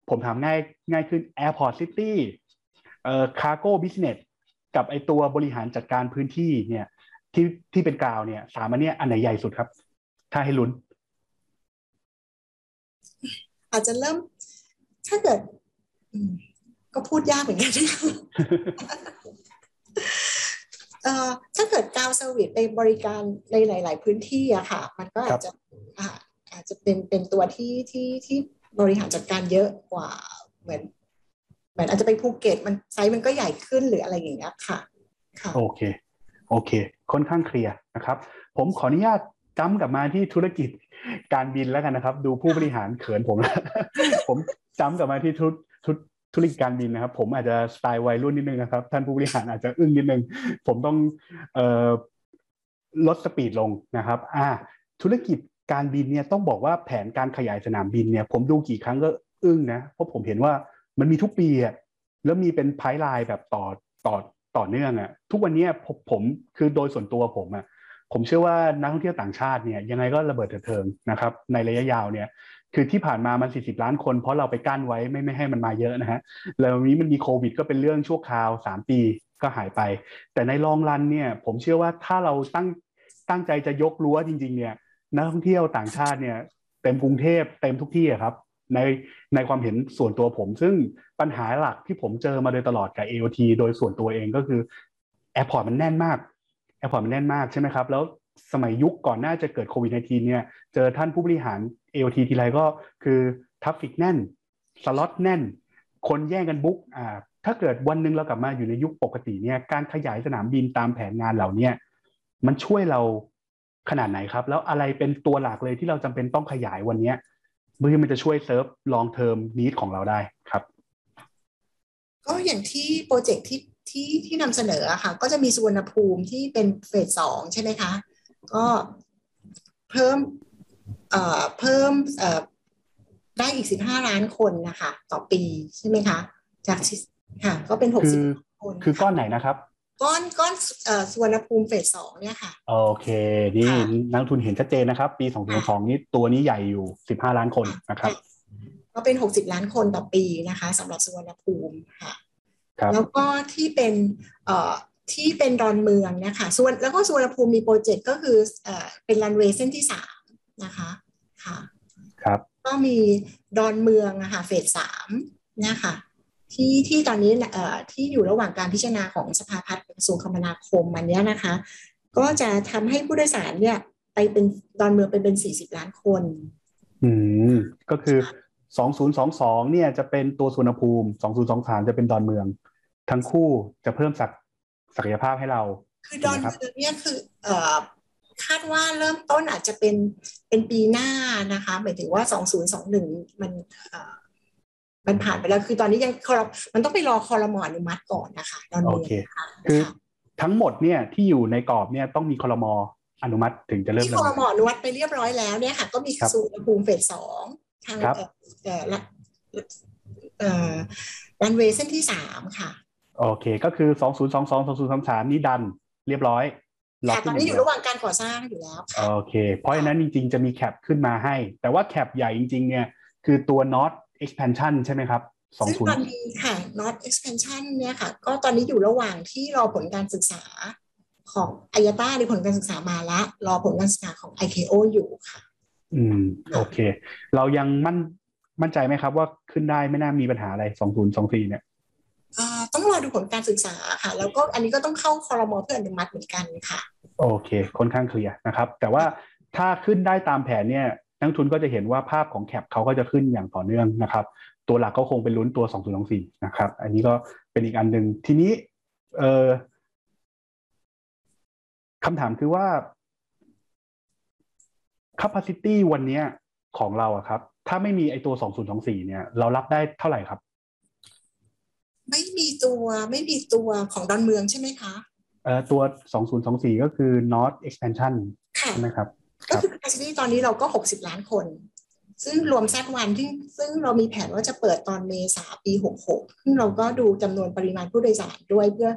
ผมถามง่ายง่ายขึ้น Airport City เอ่อ Cargo Business กับไอตัวบริหารจัดการพื้นที่เนี่ยที่ที่เป็นกล่าวเนี่ยสามอันเนี้ยอันไหนใหญ่สุดครับ ถ้าให้ลุ้น อาจจะเริ่ม ถ้าเกิดอืมก็พูดยากเหมือนกันเอ่อถ้าเกิด ground service ไปบริการในหลาย ๆ พื้นที่อะค่ะ มันก็อาจจะอ่าอาจจะเป็นเป็นตัวที่ที่ที่ บริหารจัดการเยอะกว่าเหมือนเหมือนอาจจะไปภูเก็ตมันไซส์มันก็ใหญ่ขึ้นหรืออะไรอย่างเงี้ยค่ะค่ะโอเคโอเค ค่อนข้างเคลียร์นะครับ ผมขออนุญาตจะกลับมาที่ธุรกิจการบินแล้วกันนะครับ ดูผู้บริหารเขินผมแล้วผมจะกลับมาที่ธุธุธุรกิจการบินนะครับ ผมอาจจะสไตล์วัยรุ่นนิดนึงนะครับ ท่านผู้บริหารอาจจะอึ้งนิดนึง ผมต้องลด speed ลงนะครับ อ่า ธุรกิจ การบินเนี่ยต้องบอกว่าแผนการขยายสนามบินเนี่ย ผมดูกี่ครั้งก็อึ้งนะ เพราะผมเห็นว่ามันมีทุกปีอะแล้วมีเป็น pipeline แบบต่อต่อต่อเนื่องอะทุกวันนี้ผมผมคือโดยส่วนตัวผมอะผมเชื่อว่านักท่องเที่ยวต่างชาติเนี่ยยังไงก็ระเบิดเถิดเทิงนะครับ ในระยะยาวเนี่ยคือที่ผ่านมามัน 40 ล้านคน เพราะเราไปกั้นไว้ไม่ไม่ให้มันมาเยอะนะฮะแล้ววันี้มันมีโควิด ก็เป็นเรื่องชั่วคราว 3 ปีก็หายไป แต่ในลองรันเนี่ยผมเชื่อว่าถ้าเราตั้งตั้งใจจะยกรั้วจริง ๆ เนี่ย นักท่องเที่ยวต่างชาติเนี่ยเต็มกรุงเทพเต็มทุกที่ครับ ในในความเห็นส่วนตัวผม ซึ่งปัญหาหลักที่ผมเจอมาโดยตลอดกับ AOT โดยส่วนตัวเองก็คือairport มันแน่นมาก airport มันแน่นมากใช่ไหมครับแล้วสมัยยุคก่อนหน้าจะเกิดโควิด -19 เนี่ย เจอท่านผู้บริหาร AOT ทีไรก็คือ traffic แน่น สล็อตแน่น คนแย่งกัน book อ่าถ้าเกิดวันนึงเรากลับมาอยู่ในยุคปกติเนี่ย การขยายสนามบินตามแผนงานเหล่านี้มันช่วยเรา ขนาดไหนครับ แล้วอะไรเป็นตัวหลักเลยที่เราจำเป็นต้องขยายวันนี้เพื่อมันจะช่วย serve long-term need ของเราได้ครับ ก็อย่างที่โปรเจกต์ที่ที่ที่นำเสนอค่ะ ก็จะมีสุวรรณภูมิที่เป็นเฟสสองใช่ไหมคะ ก็เพิ่มเอ่อเพิ่มเอ่อได้อีกสิบห้าล้านคนนะคะ ต่อปีใช่ไหมคะ จากค่ะ ก็เป็นหกสิบคนคือก้อนไหนนะครับ ก้อนก้อนเอ่อสุวรรณภูมิเฟสสองเนี่ยค่ะ โอเค นี่นักทุนเห็นชัดเจนนะครับ ปี2022นี้ตัวนี้ใหญ่อยู่15ล้านคนนะครับ ก็เป็น60ล้านคนต่อปีนะคะสำหรับสุวรรณภูมิค่ะครับแล้วก็ที่เป็นเอ่อที่เป็นดอนเมืองนะคะส่วนแล้วก็สุวรรณภูมิมีโปรเจกต์ก็คือเอ่อเป็นรันเวย์เส้นที่สามนะคะค่ะ ครับ ก็มีดอนเมืองนะคะเฟสสามนะคะ ที่ที่ตอนนี้เอ่อที่อยู่ระหว่างการพิจารณาของสภาพัฒน์กระทรวงคมนาคมมันเนี้ยนะคะ ก็จะทำให้ผู้โดยสารเนี่ยไปเป็นดอนเมืองไปเป็น40ล้านคน อืมก็คือ2022เนี่ยจะเป็นตัวสุวรรณภูมิ2023จะเป็นดอนเมือง ทั้งคู่จะเพิ่มศักศักยภาพให้เรา คือดอนเมืองเนี่ยคือเอ่อคาดว่าเริ่มต้นอาจจะเป็นเป็นปีหน้านะคะหมายถึงว่า2021มันเอ่อ มันผ่านไปแล้วคือตอนนี้ยังคอรมันต้องไปรอคอรมออนุมัติก่อนนะคะดอนโอเมืองเคคือทั้งหมดเนี่ยที่อยู่ในกรอบเนี่ยต้องมีคลมอนุมัติถึงจะเริ่มที่ดำคอเนิรนมออนุมัติไปเรียบร้อยแล้วเนี่ยค่ะก็มีครับสูตรภูมิเฟสสองทางครับเอ่อเอ่อละเอ่อรันเวย์เส้นที่สามค่ะ โอเคก็คือ2022 2023นี่ดันเรียบร้อยล็อกค่ะตขึ้อนนนี้ออยู่ยู่แล้วระหว่างการก่อสร้างอยู่แล้วค่ะโอเค เพราะฉะนั้นจริงๆจะมีแคปขึ้นมาให้ แต่ว่าแคปใหญ่จริงๆเนี่ยคือตัว not expansion ใช่ไหมครับซึ่งตอน20นี้ค่ะ not expansion เนี่ยค่ะ ก็ตอนนี้อยู่ระหว่างที่รอผลการศึกษาของอายาต้าในผลการศึกษามาละ รอผลการศึกษาของ IKO อยู่ค่ะ อืม โอเค เรายังมั่นมั่นใจไหมครับว่าขึ้นได้ไม่น่ามีปัญหาอะไร2024เนี่ยอ่าต้องรอดูผลการศึกษาค่ะ แล้วก็อันนี้ก็ต้องเข้าคอรมอเพื่ออนุมัติเหมือนกันค่ะ โอเคค่อนข้างเคลียร์นะครับ แต่ว่าถ้าขึ้นได้ตามแผนเนี่ย นักลงทุนก็จะเห็นว่าภาพของแคปเขาก็จะขึ้นอย่างต่อเนื่องนะครับ ตัวหลักก็คงเป็นลุ้นตัว 2024 นะครับ อันนี้ก็เป็นอีกอันหนึ่งทีนี้เอ่อคำถามคือว่า capacity วันเนี้ยของเราอะครับ ถ้าไม่มีไอตัว 2024 เนี่ย เรารับได้เท่าไหร่ครับ ไม่มีตัวไม่มีตัวของดอนเมืองใช่ไหมคะเอ่อตัว 2024 ก็คือ North Expansion ค่ะใช่ไหมครับค ก็รับคือ capacity ตอนนี้เราก็ 60 ล้านคน ซึ่งรวม SAT-1 ที่ซึ่งเรามีแผนว่าจะเปิดตอนเมษาปี 66 ซึ่งเราก็ดูจำนวนปริมาณผู้โดยสารด้วยเพื่อ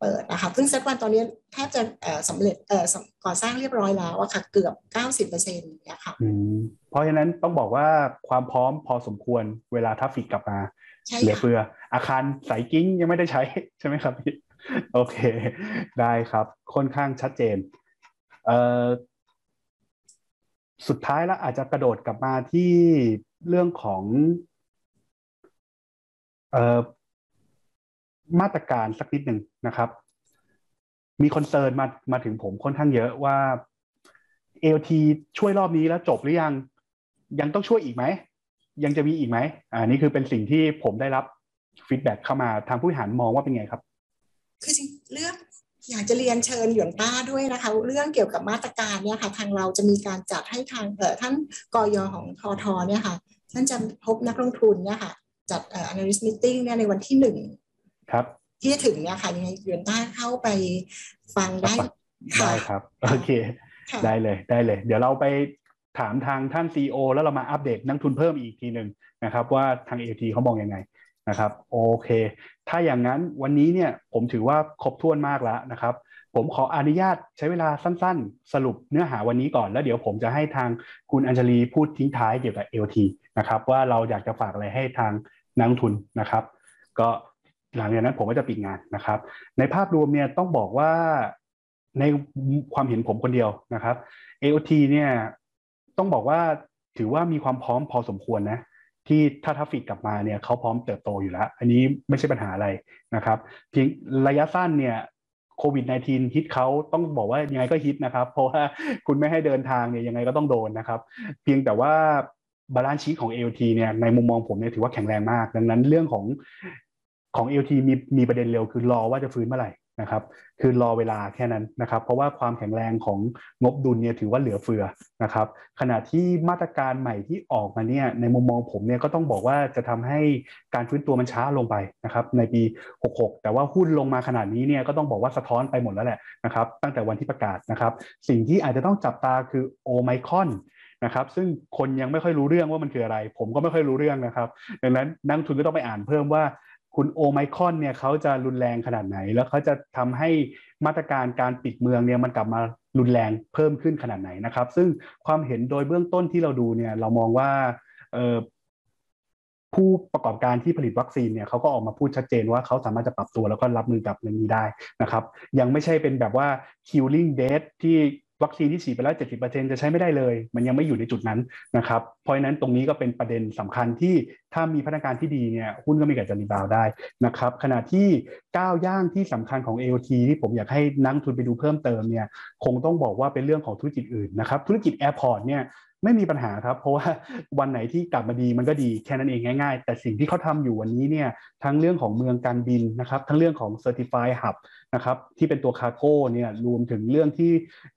เปิดนะคะซึ่ง SAT-1 ตอนนี้แทบจะเอ่อสำเร็จเอ่อสำก่อสร้างเรียบร้อยแล้วอะค่ะเกือบ 90%เนี่ยค่ะอืมเพราะฉะนั้นต้องบอกว่าความพร้อมพอสมควรเวลา traffic กลับมาใช่เหลือค่ะเฟือ อาคารสายกิ้งยังไม่ได้ใช้ใช่ไหมครับพี่โอเค ได้ครับ ค่อนข้างชัดเจนเอ่อ สุดท้ายแล้วอาจจะกระโดดกลับมาที่เรื่องของเอ่อมาตรการสักนิดหนึ่งนะครับ มีคอนเซิร์นมามาถึงผมค่อนข้างเยอะว่า LT ช่วยรอบนี้แล้วจบหรือยัง ยังต้องช่วยอีกไหม ยังจะมีอีกไหมอ่านี่คือเป็นสิ่งที่ผมได้รับ feedback เข้ามาทางผู้บริหารมองว่าเป็นไงครับ คือจริง องอยากจะเรียนเชิญหยวนต้าด้วยนะคะ เรื่องเกี่ยวกับมาตรการเนี่ยค่ะ ทางเราจะมีการจัดให้ทางเอ่อท่านกญของทอทเนี่ยค่ะท่านจะพบนักลงทุนเนี่ยค่ะจัดเอ่อ analyst meeting เนี่ยในวันที่หนึ่งครับที่จะถึงเนี่ยค่ะยังไงหยวนต้าเข้าไปฟังได้ค่ะได้ครับโอเคค่ะได้เลยได้เลย เดี๋ยวเราไปถามทางท่าน CEO แล้วเรามาอัปเดตนักทุนเพิ่มอีกทีหนึ่งนะครับ ว่าทาง AT เขามองยังไง นะครับโอเค ถ้าอย่างนั้นวันนี้เนี่ยผมถือว่าครบถ้วนมากแล้วนะครับ ผมขออนุญาตใช้เวลาสั้นๆ สรุปเนื้อหาวันนี้ก่อน แล้วเดี๋ยวผมจะให้ทางคุณอัญชลีพูดทิ้งท้ายเกี่ยวกับ LT นะครับว่าเราอยากจะฝากอะไรให้ทางนักทุนนะครับ ก็หลังจากนั้นผมก็จะปิดงานนะครับ ในภาพรวมเนี่ยต้องบอกว่าในความเห็นผมคนเดียวนะครับ AOT เนี่ยต้องบอกว่าถือว่ามีความพร้อมพอสมควรนะ ที่ถ้า traffic กลับมาเนี่ยเขาพร้อมเติบโตอยู่แล้ว อันนี้ไม่ใช่ปัญหาอะไรนะครับเพียงระยะสั้นเนี่ยโควิด -19 ฮิตเขาต้องบอกว่ายังไงก็ฮิตนะครับ เพราะว่าคุณไม่ให้เดินทางเนี่ยยังไงก็ต้องโดนนะครับ เพียงแต่ว่า balance sheet ของ AOT เนี่ยในมุมมองผมเนี่ยถือว่าแข็งแรงมาก ดังนั้นเรื่องของของ AOT มีมีประเด็นเร็วคือรอว่าจะฟื้นเมื่อไหร่ นะครับคือรอเวลาแค่นั้นนะครับเพราะว่าความแข็งแรงของงบดุลเนี่ยถือว่าเหลือเฟือนะครับขณะที่มาตรการใหม่ที่ออกมาเนี่ยในมุมมองผมเนี่ยก็ต้องบอกว่าจะทำให้การฟื้นตัวมันช้าลงไปนะครับในปี 66 แต่ว่าหุ้นลงมาขนาดนี้เนี่ยก็ต้องบอกว่าสะท้อนไปหมดแล้วแหละนะครับตั้งแต่วันที่ประกาศนะครับสิ่งที่อาจจะต้องจับตาคือโอไมคอนนะครับซึ่งคนยังไม่ค่อยรู้เรื่องว่ามันคืออะไร ผมก็ไม่ค่อยรู้เรื่องนะครับ ดังนั้นนักทุนก็ต้องไปอ่านเพิ่มว่า คุณโอไมคอนเนี่ยเขาจะรุนแรงขนาดไหน แล้วเขาจะทำให้มาตรการการปิดเมืองเนี่ยมันกลับมารุนแรงเพิ่มขึ้นขนาดไหนนะครับ ซึ่งความเห็นโดยเบื้องต้นที่เราดูเนี่ย เรามองว่าผู้ประกอบการที่ผลิตวัคซีนเนี่ยเขาก็ออกมาพูดชัดเจนว่าเขาสามารถจะปรับตัวแล้วก็รับมือกับเรื่องนี้ได้นะครับ ยังไม่ใช่เป็นแบบว่า killing death ที่ วัคซีนที่ฉีดไปแล้ว70%จะใช้ไม่ได้เลย มันยังไม่อยู่ในจุดนั้นนะครับเพราะฉะนั้นตรงนี้ก็เป็นประเด็นสำคัญที่ถ้ามีพนักงานที่ดีเนี่ยหุ้นก็มีการจะ rebound ได้นะครับขณะที่ก้าวย่างที่สำคัญของ AOT ที่ผมอยากให้นักลงทุนไปดูเพิ่มเติมเนี่ยคงต้องบอกว่าเป็นเรื่องของธุรกิจอื่นนะครับธุรกิจ airport เนี่ย ไม่มีปัญหาครับ เพราะว่าวันไหนที่กลับมาดีมันก็ดีแค่นั้นเองง่าย ๆ แต่สิ่งที่เขาทำอยู่วันนี้เนี่ยทั้งเรื่องของเมืองการบินนะครับ ทั้งเรื่องของ Certify Hub นะครับที่เป็นตัว cargo เนี่ยรวมถึงเรื่องที่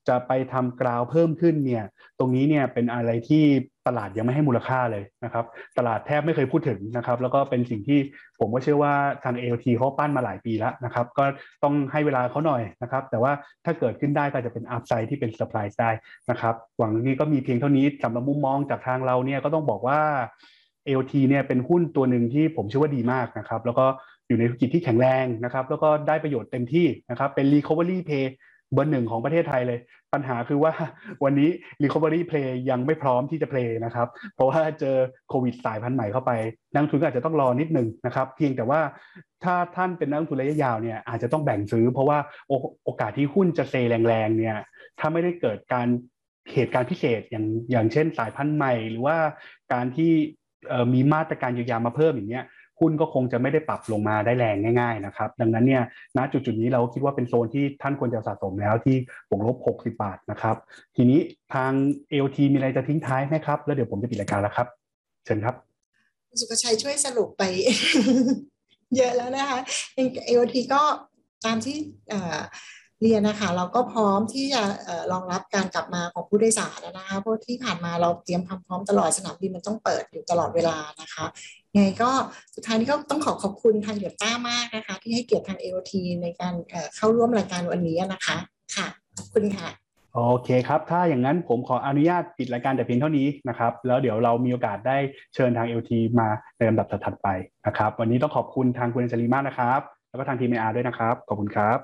จะไปทำ growth เพิ่มขึ้นเนี่ยตรงนี้เนี่ยเป็นอะไรที่ ตลาดยังไม่ให้มูลค่าเลยนะครับ ตลาดแทบไม่เคยพูดถึงนะครับ แล้วก็เป็นสิ่งที่ผมก็เชื่อว่าทาง AOT เขาปั้นมาหลายปีแล้วนะครับ ก็ต้องให้เวลาเขาหน่อยนะครับ แต่ว่าถ้าเกิดขึ้นได้ก็จะเป็น upside ที่เป็นเซอร์ไพรส์ได้นะครับ หวังนี้ก็มีเพียงเท่านี้สำหรับมุมมองจากทางเราเนี่ยก็ต้องบอกว่า AOT เนี่ยเป็นหุ้นตัวหนึ่งที่ผมเชื่อว่าดีมากนะครับ แล้วก็อยู่ในธุรกิจที่แข็งแรงนะครับ แล้วก็ได้ประโยชน์เต็มที่นะครับ เป็น recovery play เบอร์หนึ่งของประเทศไทยเลย ปัญหาคือว่าวันนี้ Recovery Play ยังไม่พร้อมที่จะเพลย์นะครับ เพราะว่าเจอโควิดสายพันธุ์ใหม่เข้าไป นักทุนอาจจะต้องรอนิดนึงนะครับ เพียงแต่ว่าถ้าท่านเป็นนักทุนระยะยาวเนี่ยอาจจะต้องแบ่งซื้อ เพราะว่าโอกาสที่หุ้นจะเซแรงๆเนี่ยถ้าไม่ได้เกิดการเหตุการณ์พิเศษอย่างอย่างเช่นสายพันธุ์ใหม่ หรือว่าการที่มีมาตรการเยียวยามาเพิ่มอย่างเงี้ย หุ้นก็คงจะไม่ได้ปรับลงมาได้แรงง่ายๆนะครับ ดังนั้นเนี่ยณจุดจุดนี้เราคิดว่าเป็นโซนที่ท่านควรจะสะสมแล้วที่บวกลบ 60 บาทนะครับ ทีนี้ทาง LT มีอะไรจะทิ้งท้ายไหมครับ แล้วเดี๋ยวผมจะปิดรายการแล้วครับ เชิญครับสุกชัยช่วยสรุปไป เยอะแล้วนะคะ AOT ก็ตามที่เรียนนะคะ เราก็พร้อมที่จะรองรับการกลับมาของผู้โดยสารนะคะเพราะที่ผ่านมาเราเตรียมความพร้อมตลอดสนามบินมันต้องเปิดอยู่ตลอดเวลานะคะ ไงก็สุดท้ายนี้ก็ต้องขอขอบคุณทางเดือดต้ามากนะคะ ที่ให้เกียรติทาง AOT ในการเข้าร่วมรายการวันนี้นะคะค่ะขอบคุณค่ะโอเคครับ ถ้าอย่างนั้นผมขออนุญาตปิดรายการแต่เพียงเท่านี้นะครับ แล้วเดี๋ยวเรามีโอกาสได้เชิญทาง LT มาในลำดับถัดไปนะครับ วันนี้ต้องขอบคุณทางคุณเจรีมากนะครับ แล้วก็ทางทีมเออาร์ด้วยนะครับ ขอบคุณครับ